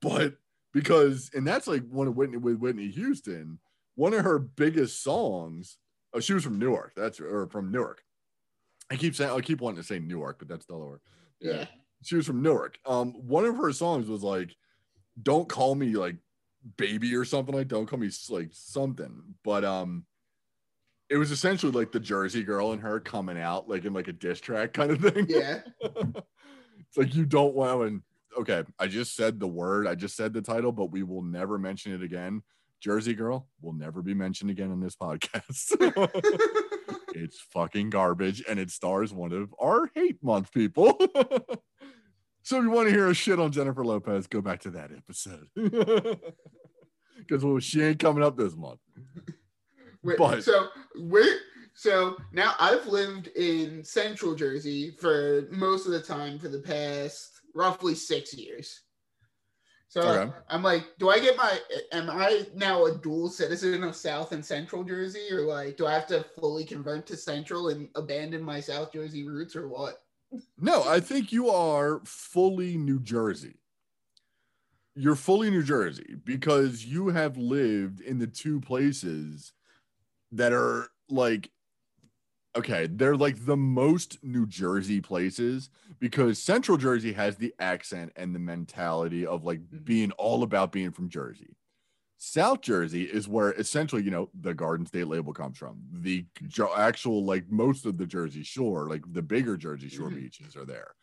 But because, and that's like one of Whitney with Whitney Houston, one of her biggest songs. Oh, she was from Newark. That's or from Newark. I keep saying I keep wanting to say Newark, but that's Delaware. Yeah. She was from Newark. Um, one of her songs was like, "Don't call me like baby" or something like. "Don't call me like something." But um, it was essentially like the Jersey girl and her coming out like in like a diss track kind of thing. Yeah. it's like you don't want to. And okay, I just said the word. I just said the title, but we will never mention it again. Jersey girl will never be mentioned again in this podcast. it's fucking garbage and it stars one of our hate month people. So if you want to hear a shit on Jennifer Lopez, go back to that episode. Because well, she ain't coming up this month. Wait, But- so we're so now I've lived in Central Jersey for most of the time for the past roughly six years. So Okay. I'm like, do I get my? Am I now a dual citizen of South and Central Jersey, or like, do I have to fully convert to Central and abandon my South Jersey roots, or what? No, I think you are fully New Jersey. You're fully New Jersey because you have lived in the two places that are like okay, they're like the most New Jersey places because Central Jersey has the accent and the mentality of like Mhm. being all about being from Jersey. South Jersey is where essentially, you know, the Garden State label comes from. The actual, like most of the Jersey Shore, like the bigger Jersey Shore Mhm. beaches are there.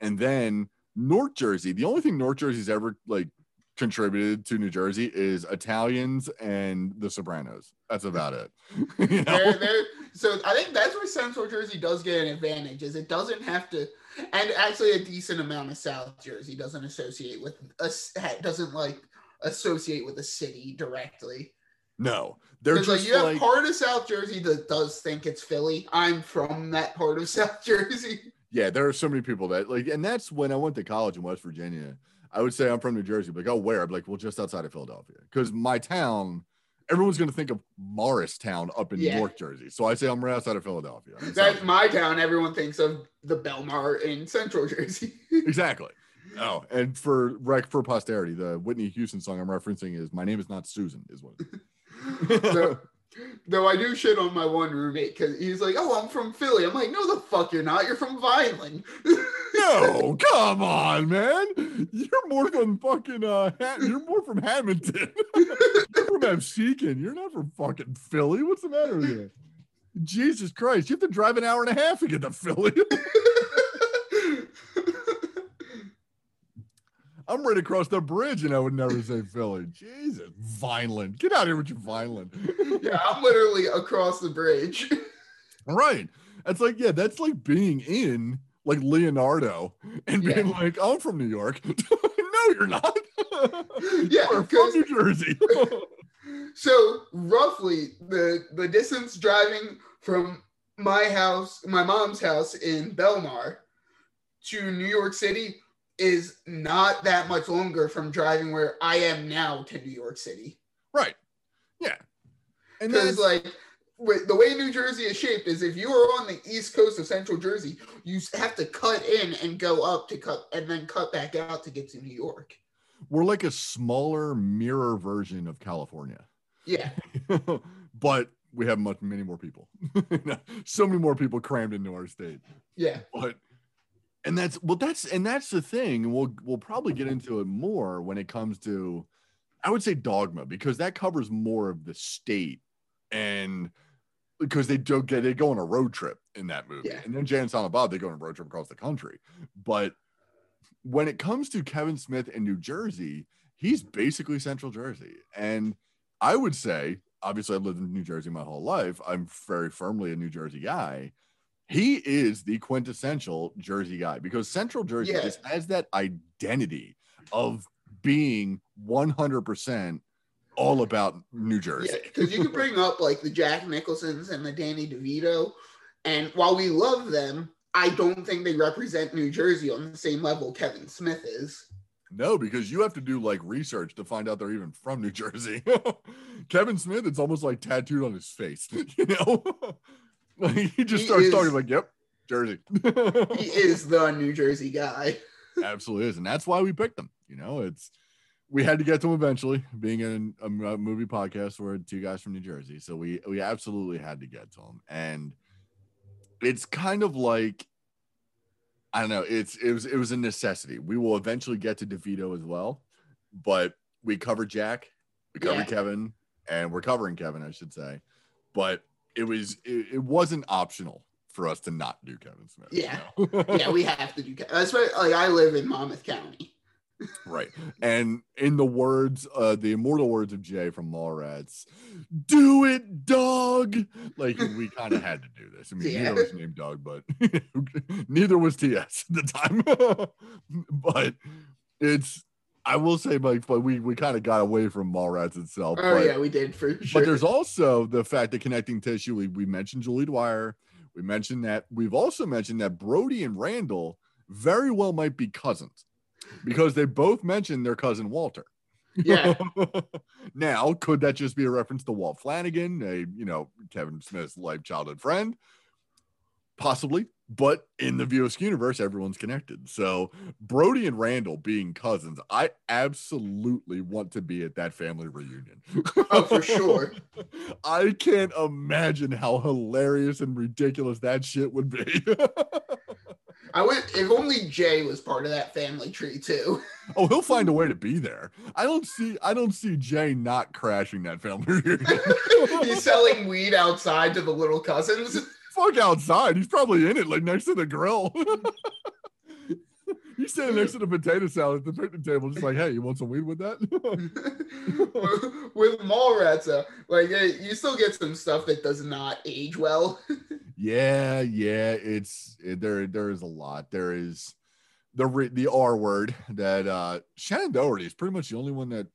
And then North Jersey, the only thing North Jersey's ever like contributed to New Jersey is Italians and the Sopranos. That's about it. you know? They're, they're, so I think that's where Central Jersey does get an advantage, is it doesn't have to, and actually a decent amount of South Jersey doesn't associate with us, doesn't like associate with a city directly. No, they're Because like just you have like, part of South Jersey that does think it's Philly. I'm from that part of South Jersey. yeah, there are so many people that like, and that's when I went to college in West Virginia. I would say I'm from New Jersey, but like, oh, where? I'd be like, well, just outside of Philadelphia, because my town, everyone's gonna think of Morristown up in Yeah. North Jersey. So I say I'm right outside of Philadelphia. I'm That's my town. Everyone thinks of the Belmar in Central Jersey. exactly. Oh, and for rec for posterity, the Whitney Houston song I'm referencing is "My Name Is Not Susan" is what. so, though I do shit on my one roommate because he's like, "Oh, I'm from Philly." I'm like, "No, the fuck you're not. You're from Vineland." no, come on, man. You're more from fucking uh, Ha- you're more from Hamilton. you're from Absecon. You're not from fucking Philly. What's the matter with you? Jesus Christ, you have to drive an hour and a half to get to Philly. I'm right across the bridge and I would never say Philly. Jesus, Vineland. Get out of here with your Vineland. yeah, I'm literally across the bridge. Right. It's like, yeah, that's like being in like Leonardo and being Yeah. like, I'm from New York. no, you're not. Yeah, You're from New Jersey. So roughly the the distance driving from my house, my mom's house in Belmar to New York City is not that much longer from driving where I am now to New York City. right. Yeah. And Because like the way New Jersey is shaped is if you are on the east coast of Central Jersey, you have to cut in and go up to cut and then cut back out to get to New York. we're like a smaller mirror version of California. Yeah. but we have much many more people. so many more people crammed into our state. Yeah. but and that's well that's and that's the thing and we'll we'll probably get into it more when it comes to i would say dogma because that covers more of the state and because they do get they go on a road trip in that movie. Yeah. and then jay and silent bob they go on a road trip across the country. But when it comes to kevin smith in new jersey he's basically central jersey. And i would say obviously i've lived in new jersey my whole life. I'm very firmly a new jersey guy he is the quintessential Jersey guy because Central Jersey Yeah. just has that identity of being 100% all about New Jersey. Yeah, because you can bring up like the Jack Nicholsons and the Danny DeVito, and while we love them, I don't think they represent New Jersey on the same level Kevin Smith is. No, because you have to do like research to find out they're even from New Jersey. Kevin Smith, it's almost like tattooed on his face, you know? He just He starts is- talking like, yep, Jersey. He is the New Jersey guy. absolutely is and that's why we picked them you know it's we had to get to him eventually being in a, movie podcast we're two guys from new jersey so we we absolutely had to get to him and it's kind of like i don't know it's it was it was a necessity we will eventually get to devito as well but we covered jack we covered Yeah. kevin and we're covering kevin i should say but it was it, it wasn't optional for us to not do kevin smith you Yeah. know? Yeah, we have to do. That's right. Like I live in Monmouth County. Right. And in the words, uh, the immortal words of Jay from Mallrats, do it, dog. Like we kind of had to do this. I mean, Yeah. neither was named Doug, but neither was TS at the time. but it's I will say, Mike, but we we kind of got away from Mallrats itself. Oh but, yeah, we did for sure. but there's also the fact that connecting tissue. We, we mentioned Julie Dwyer. We mentioned that. We've also mentioned that Brodie and Randall very well might be cousins because they both mentioned their cousin Walter. Yeah. now, could that just be a reference to Walt Flanagan, a you know Kevin Smith's life childhood friend? Possibly, but in the hmm. Views universe, everyone's connected. So Brodie and Randall being cousins, I absolutely want to be at that family reunion. Oh, for sure. I can't imagine how hilarious and ridiculous that shit would be. I would if only Jay was part of that family tree too. oh, he'll find a way to be there. I don't see I don't see Jay not crashing that family reunion. He's selling weed outside to the little cousins. Fuck outside. He's probably in it, like next to the grill. He's standing next to the potato salad at the picnic table, just like, hey, you want some weed with that? With Mallrats, uh, like you still get some stuff that does not age well. yeah, yeah. It's it, there. There is a lot. There is the re- the R word that uh Shannen Doherty is pretty much the only one that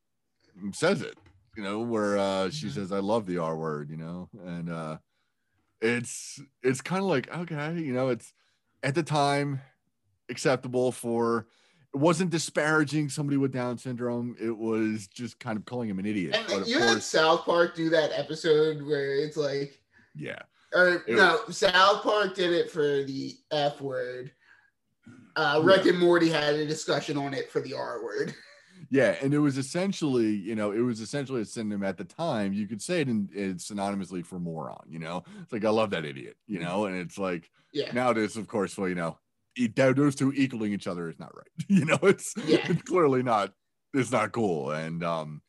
says it. You know, where uh she Mhm. says, "I love the R word," you know, and uh it's it's kind of like okay, you know, it's at the time acceptable for. It wasn't disparaging somebody with Down syndrome. It was just kind of calling him an idiot. And you had course, South Park do that episode where it's like, yeah, or It- no, South Park did it for the F word. Uh, Yeah. Rick and Morty had a discussion on it for the R word. Yeah, and it was essentially, you know, it was essentially a synonym at the time. You could say it in, in synonymously for moron, you know. It's like I love that idiot, you know, and it's like Yeah. nowadays, of course, well, you know, those two equaling each other is not right. You know, it's Yeah. it's clearly not it's not cool. And um,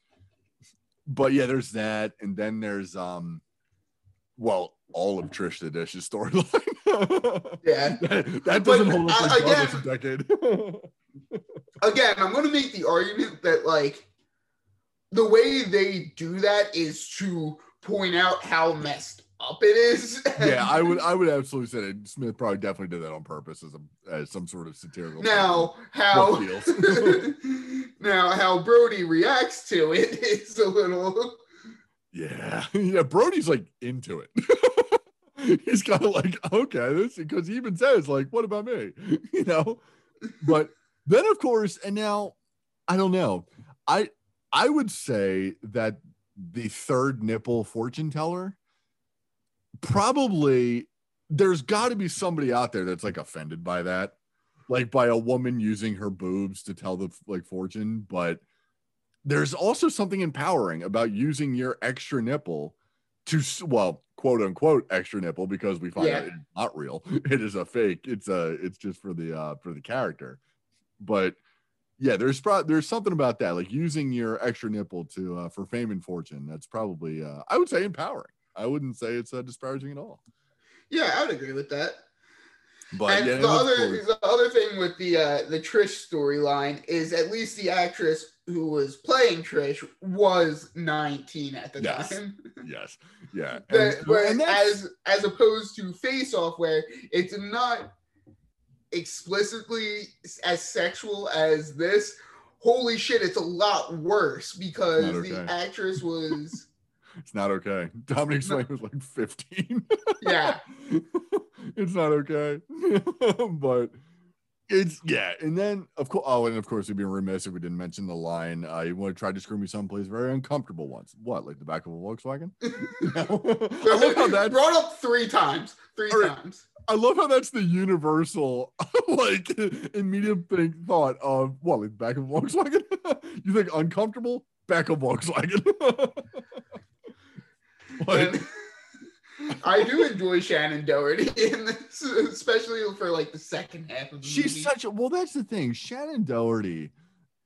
but yeah, there's that, and then there's um, well, all of Trish the Dish's storyline. Yeah. that, that doesn't But, hold up uh, regardless again- of decade. Again, I'm going to make the argument that like the way they do that is to point out how messed up it is. yeah, I would I would absolutely say that Smith probably definitely did that on purpose as a as some sort of satirical. now how now how Brodie reacts to it is a little Yeah. Yeah, Brodie's like into it. He's kind of like, okay, this because he even says, like, what about me? You know? But then of course, and now I don't know. I I would say that the third nipple fortune teller probably there's got to be somebody out there that's like offended by that. Like by a woman using her boobs to tell the like fortune but there's also something empowering about using your extra nipple to well quote unquote extra nipple because we find out it's not real. It is a fake. It's a it's just for the uh for the character but yeah there's pro- there's something about that like using your extra nipple to uh for fame and fortune that's probably uh i would say empowering i wouldn't say it's uh, disparaging at all yeah, I would agree with that. but and yeah the other the other thing with the uh the Trish storyline is at least the actress who was playing Trish was 19 at the Yes. time. yes yeah And- where- and as as opposed to Face Off, where it's not explicitly as sexual as this. Holy shit, it's a lot worse because Not the actress was it's not okay dominique swain was like 15 yeah. it's not okay but it's yeah and then of course oh and of course we'd be remiss if we didn't mention the line uh you want to try to screw me someplace very uncomfortable once what like the back of a volkswagen i love how that brought up three times. Three right. times. I love how that's the universal like immediate thing thought of what like back of a Volkswagen. you think uncomfortable? Back of Volkswagen. Like, And I do enjoy Shannen Doherty in this, especially for like the second half of the she's movie. such a well. That's the thing. Shannen Doherty.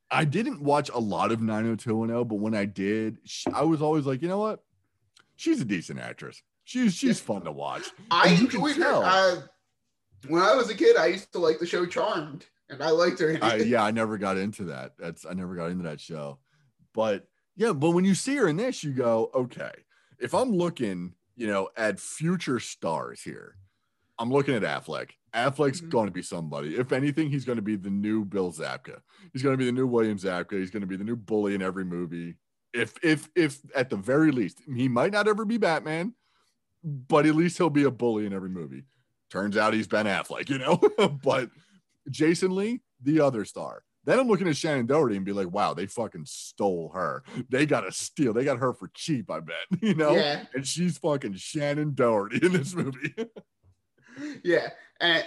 I didn't watch a lot of 90210, but when I did, I was always like, you know what? She's a decent actress. She's she's fun to watch. I and enjoyed her. Uh, when I was a kid, I used to like the show Charmed, and I liked her. I, yeah, I never got into that. That's I never got into that show. But yeah, but when you see her in this, you go, okay, if I'm looking, you know, at future stars here, I'm looking at Affleck. Affleck's Mhm. going to be somebody. If anything, he's going to be the new Bill Zabka. He's going to be the new William Zabka. He's going to be the new bully in every movie. If if if at the very least, he might not ever be Batman, but at least he'll be a bully in every movie. Turns out he's Ben Affleck, you know. but Jason Lee, the other star. Then I'm looking at Shannen Doherty and be like, wow, they fucking stole her. They got to steal. They got her for cheap, I bet. You know? Yeah. And she's fucking Shannen Doherty in this movie. Yeah, and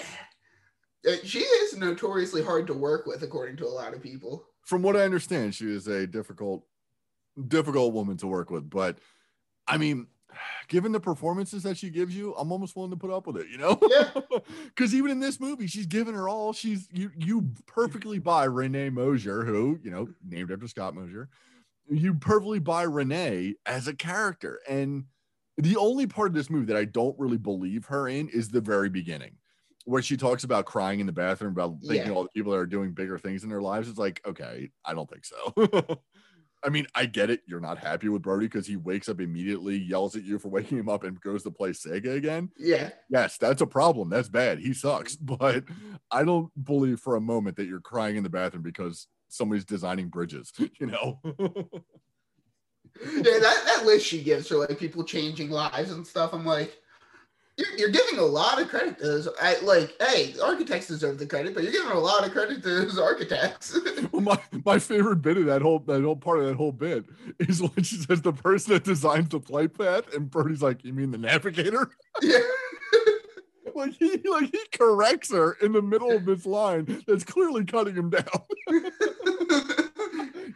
uh, she is notoriously hard to work with, according to a lot of people. From what I understand, she is a difficult, difficult woman to work with. But I mean, given the performances that she gives you, I'm almost willing to put up with it, you know? Yeah. Because even in this movie, she's giving her all. She's you you perfectly buy Renee Mosier, who, you know, named after Scott Mosier. You perfectly buy Renee as a character. And the only part of this movie that I don't really believe her in is the very beginning. Where she talks about crying in the bathroom about thinking Yeah. all the people that are doing bigger things in their lives. It's like, okay, I don't think so. I mean, I get it. You're not happy with Brodie because he wakes up immediately, yells at you for waking him up, and goes to play Sega again. Yeah, Yes, that's a problem. That's bad. He sucks. But I don't believe for a moment that you're crying in the bathroom because somebody's designing bridges, you know? yeah. That that list she gives for like people changing lives and stuff. I'm like, you're, you're giving a lot of credit to those. I, like, hey, architects deserve the credit, but you're giving a lot of credit to those architects. well, my, my favorite bit of that whole that whole part of that whole bit is when she says the person that designs the flight path, and Brodie's like, You mean the navigator? yeah. like he like he corrects her in the middle of this line that's clearly cutting him down.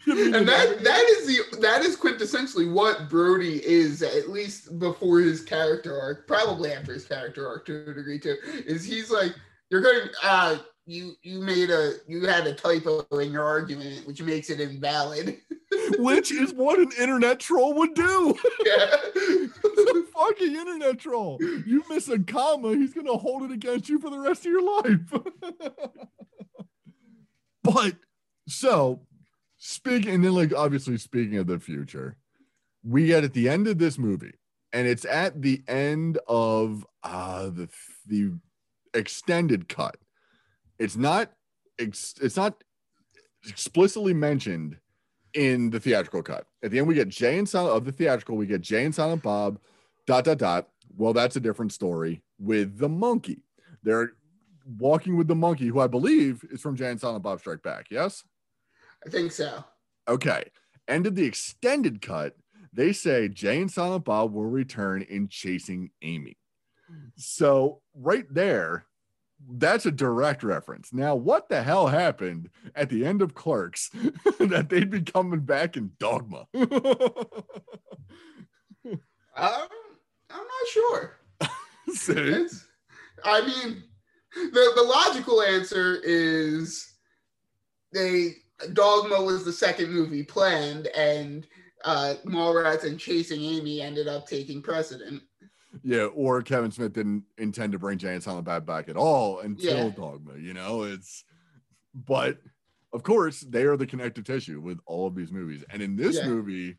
You mean the and that that is the that is quintessentially what Brodie is at least before his character arc, probably after his character arc to a degree too. Is he's like you're going uh you you made a you had a typo in your argument which makes it invalid. which is what an internet troll would do. yeah. It's a fucking internet troll. You miss a comma, he's gonna hold it against you for the rest of your life. but so speaking, and then like obviously speaking of the future, we get at the end of this movie, and it's at the end of uh the the extended cut. It's not ex- it's not explicitly mentioned in the theatrical cut. At the end, we get Jay and Silent of the theatrical, we get Jay and Silent Bob, dot dot dot. Well, that's a different story with the monkey. They're walking with the monkey, who I believe is from Jay and Silent Bob Strike Back. Yes. I think so. Okay. End of the extended cut, they say Jay and Silent Bob will return in chasing Amy. So right there, that's a direct reference. Now, what the hell happened at the end of Clerks that they'd be coming back in Dogma? Um, I'm not sure. I mean, the the logical answer is they Dogma was the second movie planned, and uh, Mallrats and Chasing Amy ended up taking precedent. Yeah, or Kevin Smith didn't intend to bring Jay and Silent Bob back at all until Yeah. Dogma, you know, it's but of course they are the connective tissue with all of these movies. And in this Yeah. movie,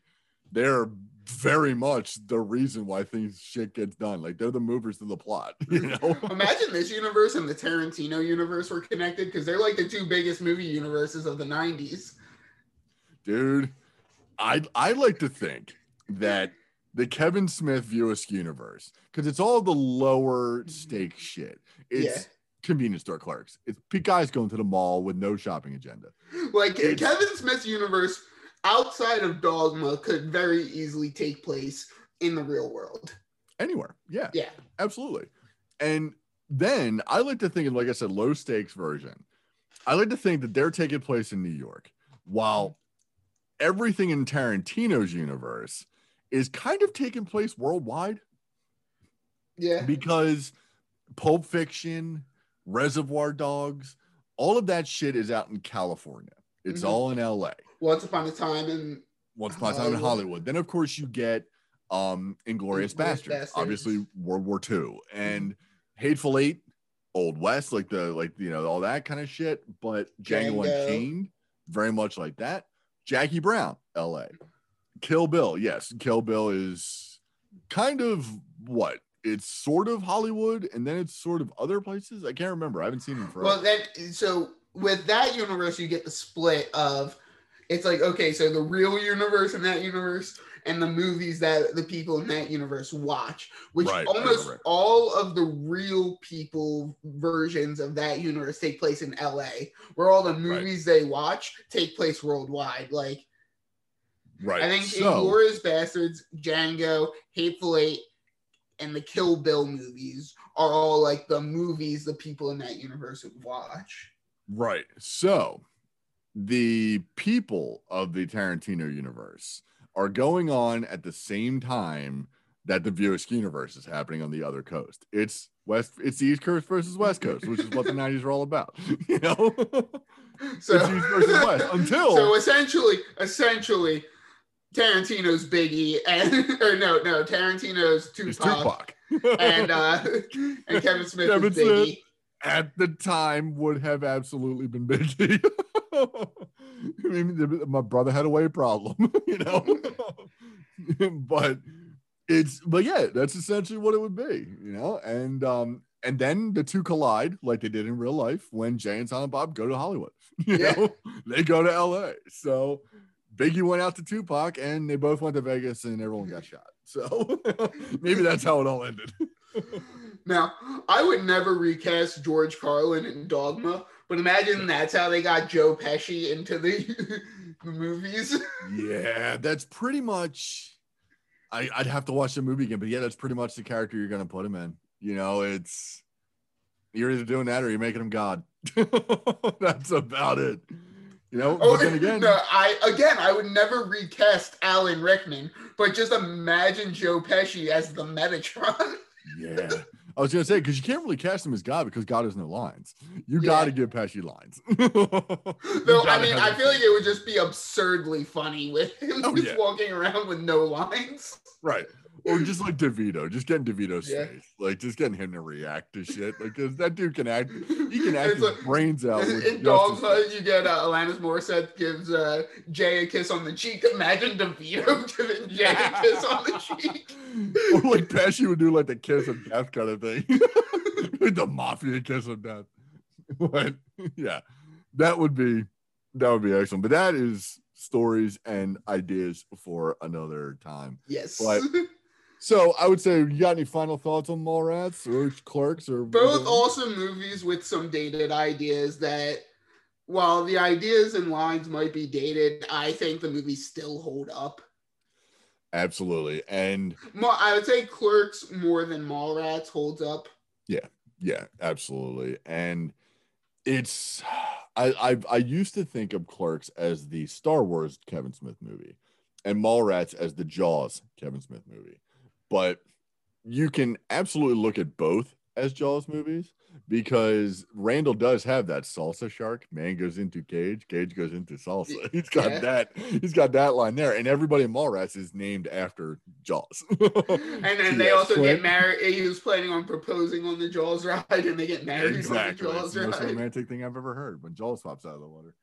they're very much the reason why things shit gets done. Like they're the movers of the plot, you know. Imagine this universe and the Tarantino universe were connected because they're like the two biggest movie universes of the '90s. Dude, I I like to think that the Kevin Smith View Askew universe, because it's all the lower stake shit. It's Yeah. convenience store clerks. It's guys going to the mall with no shopping agenda. Like It's- Kevin Smith's universe outside of Dogma could very easily take place in the real world. Anywhere. Yeah, Yeah. absolutely. And then I like to think of, like I said, low stakes version. I like to think that they're taking place in New York, while everything in Tarantino's universe is kind of taking place worldwide. Yeah. because Pulp Fiction, Reservoir Dogs, all of that shit is out in California. It's Mhm. all in LA. Once upon a time in Once upon a time in Hollywood. Then of course you get um Inglorious Inglourious Bastards, obviously World War II, and Hateful Eight, Old West, like the like you know all that kind of shit. But Django, Django. Unchained, very much like that. Jackie Brown, LA. Kill Bill, yes, Kill Bill is kind of what it's sort of Hollywood, and then it's sort of other places. I can't remember. I haven't seen him for. Well, then, so with that universe, you get the split of it's like, okay, so the real universe in that universe and the movies that the people in that universe watch, which Right, right, almost right. all of the real people versions of that universe take place in LA, where all the movies they watch take place worldwide. Like, right. I think so, Inglourious Bastards, Django, Hateful Eight, and the Kill Bill movies are all like the movies the people in that universe would watch. Right. So the people of the Tarantino universe are going on at the same time that the Buick universe is happening on the other coast. It's West, it's the East Coast versus West Coast, which is what the 90s are all about. You know? So, East versus West until so essentially, essentially, Tarantino's Biggie and or no, no, Tarantino's Tupac, Tupac. and uh and Kevin Smith Kevin is Smith. Biggie. at the time would have absolutely been Biggie. I mean, my brother had a weight problem, you know. but it's but yeah, that's essentially what it would be, you know. And um and then the two collide like they did in real life when Jay and Silent Bob go to Hollywood. You Yeah. know, they go to LA. So Biggie went out to Tupac and they both went to Vegas and everyone got shot. So maybe that's how it all ended. Now, I would never recast George Carlin in Dogma, but imagine that's how they got Joe Pesci into the, the movies. Yeah, that's pretty much. I, I'd have to watch the movie again, but yeah, that's pretty much the character you're gonna put him in. You know, it's you're either doing that or you're making him God. that's about it. You know, Oh, again, no, I again, I would never recast Alan Rickman, but just imagine Joe Pesci as the Metatron. yeah, I was gonna say because you can't really cast him as God because God has no lines. You Yeah. got to give Pesci lines. Though I mean, I feel like it would just be absurdly funny with him Oh, just yeah. walking around with no lines. right. Or just like DeVito, just getting DeVito's Yeah. face, like just getting him to react to shit, like because that dude can act. He can act It's his like- brains out. In Dogma, you get uh, Alanis Morissette gives uh, Jay a kiss on the cheek. Imagine DeVito giving Jay a kiss on the cheek. or like Pesci would do like the kiss of death kind of thing. like the mafia kiss of death. But yeah, that would be that would be excellent. But that is stories and ideas for another time. Yes. But- So I would say, you got any final thoughts on Mallrats or Clerks or Both awesome movies with some dated ideas that, while the ideas and lines might be dated, I think the movies still hold up. Absolutely, and I would say Clerks more than Mallrats holds up. Yeah, yeah, absolutely. And it's I, I I used to think of Clerks as the Star Wars Kevin Smith movie and Mallrats as the Jaws Kevin Smith movie. But you can absolutely look at both as Jaws movies because Randall does have that salsa shark. Man goes into cage, cage goes into salsa. He's got Yeah. that. He's got that line there, and everybody in Mallrats is named after Jaws. And then they also Clint. get married. He was planning on proposing on the Jaws ride, and they get married Exactly. on the It's Jaws the most romantic thing I've ever heard when Jaws pops out of the water.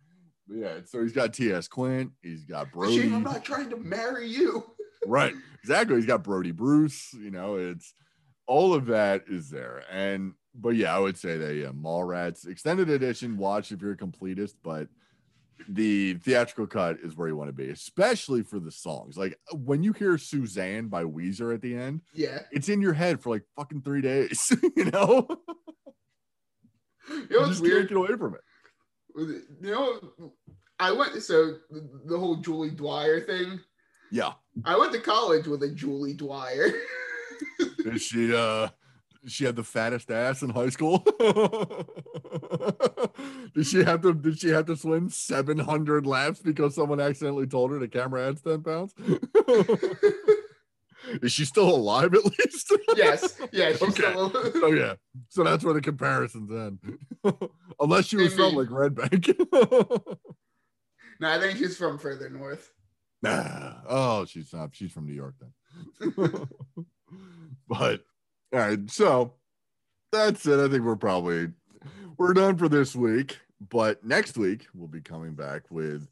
But yeah, so he's got T.S. Quint, he's got Brodie. Shame I'm not trying to marry you. Right, exactly. He's got Brodie Bruce. You know, it's all of that is there. And but yeah, I would say that yeah, Mallrats extended edition. Watch if you're a completist, but the theatrical cut is where you want to be, especially for the songs. Like when you hear Susanne by Weezer at the end, Yeah. it's in your head for like fucking three days. you know, You know you weird? get away from it. You know, I went so the whole Julie Dwyer thing. Yeah. I went to college with a Julie Dwyer. Is she uh she had the fattest ass in high school? did she have to did she have to swim 700 laps because someone accidentally told her the camera adds 10 pounds? Is she still alive at least? yes, yeah, she's Okay. oh yeah. So that's where the comparisons end. Unless she was from like Red Bank. no, I think she's from further north. Nah. Oh, she's not. She's from New York then. but all right, so that's it. I think we're probably we're done for this week. But next week we'll be coming back with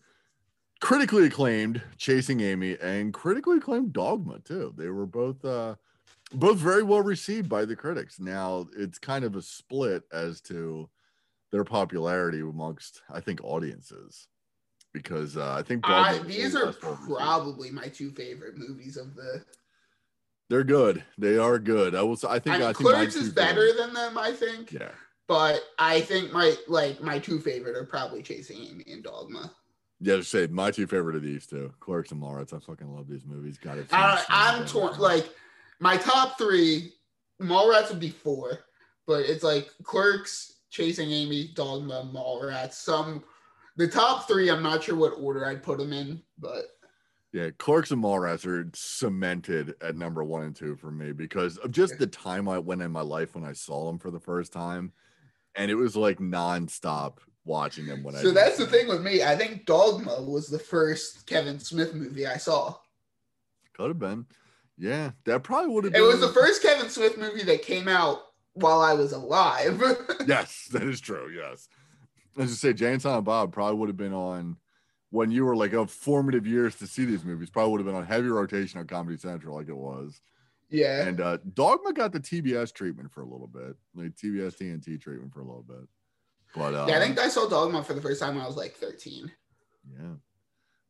critically acclaimed Chasing Amy and critically acclaimed Dogma too. They were both uh both very well received by the critics. Now it's kind of a split as to their popularity amongst I think audiences because uh, I think I, these are probably my two favorite movies of the. They're good. They are good. I will. I think. I mean, I think Clerks is better than them, I think. Yeah. But I think my like my two favorite are probably Chasing Amy and Dogma. Yeah, just say my two favorite of these two, Clerks and Mallrats. I fucking love these movies. Got it. I, I'm torn. Like my top three, Mallrats would be four, but it's like Clerks, Chasing Amy, Dogma, Mallrats. Some the top three, I'm not sure what order I'd put them in, but Yeah, Clerks and Mallrats are cemented at number one and two for me because of just the time I went in my life when I saw them for the first time, and it was like nonstop watching them when I. so that's the thing with me. I think Dogma was the first Kevin Smith movie I saw. Could have been, yeah, that probably would have. It was the first Kevin Smith movie that came out while I was alive. Yes, that is true. Yes, as I say, Jay and Silent Bob probably would have been on when you were like of formative years to see these movies. Probably would have been on heavy rotation on Comedy Central, like it was. yeah. And uh, Dogma got the TBS treatment for a little bit, like TBS TNT treatment for a little bit. But uh, yeah, I think I saw Dogma for the first time when I was like 13. yeah.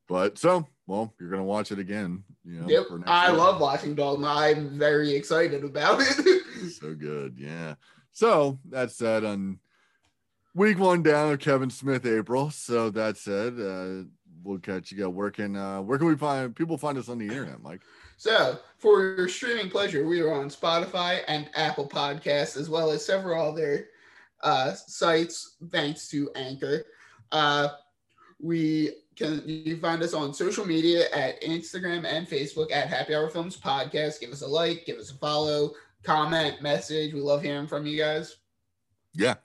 But so, well, you're gonna watch it again. You know, yep. for next I year. love watching Dogma. I'm very excited about it. so good. Yeah. So that said, on week one down of Kevin Smith, April. So that said, uh, we'll catch you. Go. Where can uh, where can we find people find us on the internet, Mike? So, for your streaming pleasure, we are on Spotify and Apple Podcasts, as well as several other uh, sites, thanks to Anchor. Uh, we can you find us on social media at Instagram and Facebook at Happy Hour Films Podcast. Give us a like, give us a follow, comment, message. We love hearing from you guys. Yeah.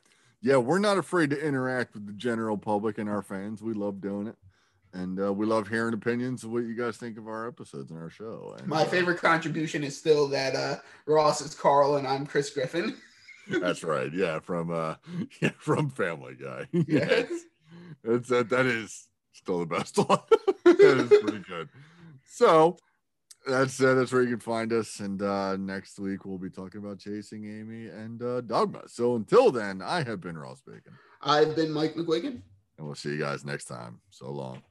Yeah, we're not afraid to interact with the general public and our fans. We love doing it. And uh, we love hearing opinions of what you guys think of our episodes and our show. And, My uh, favorite contribution is still that uh, Ross is Carl and I'm Chris Griffin. That's right. Yeah, from uh yeah, from Family Guy. Yes. That's that that is still the best one. that is pretty good. So that's uh, that's where you can find us. And uh next week we'll be talking about chasing Amy and uh dogma. So until then, I have been Ross Bacon, I've been Mike McGuigan. and we'll see you guys next time. So long.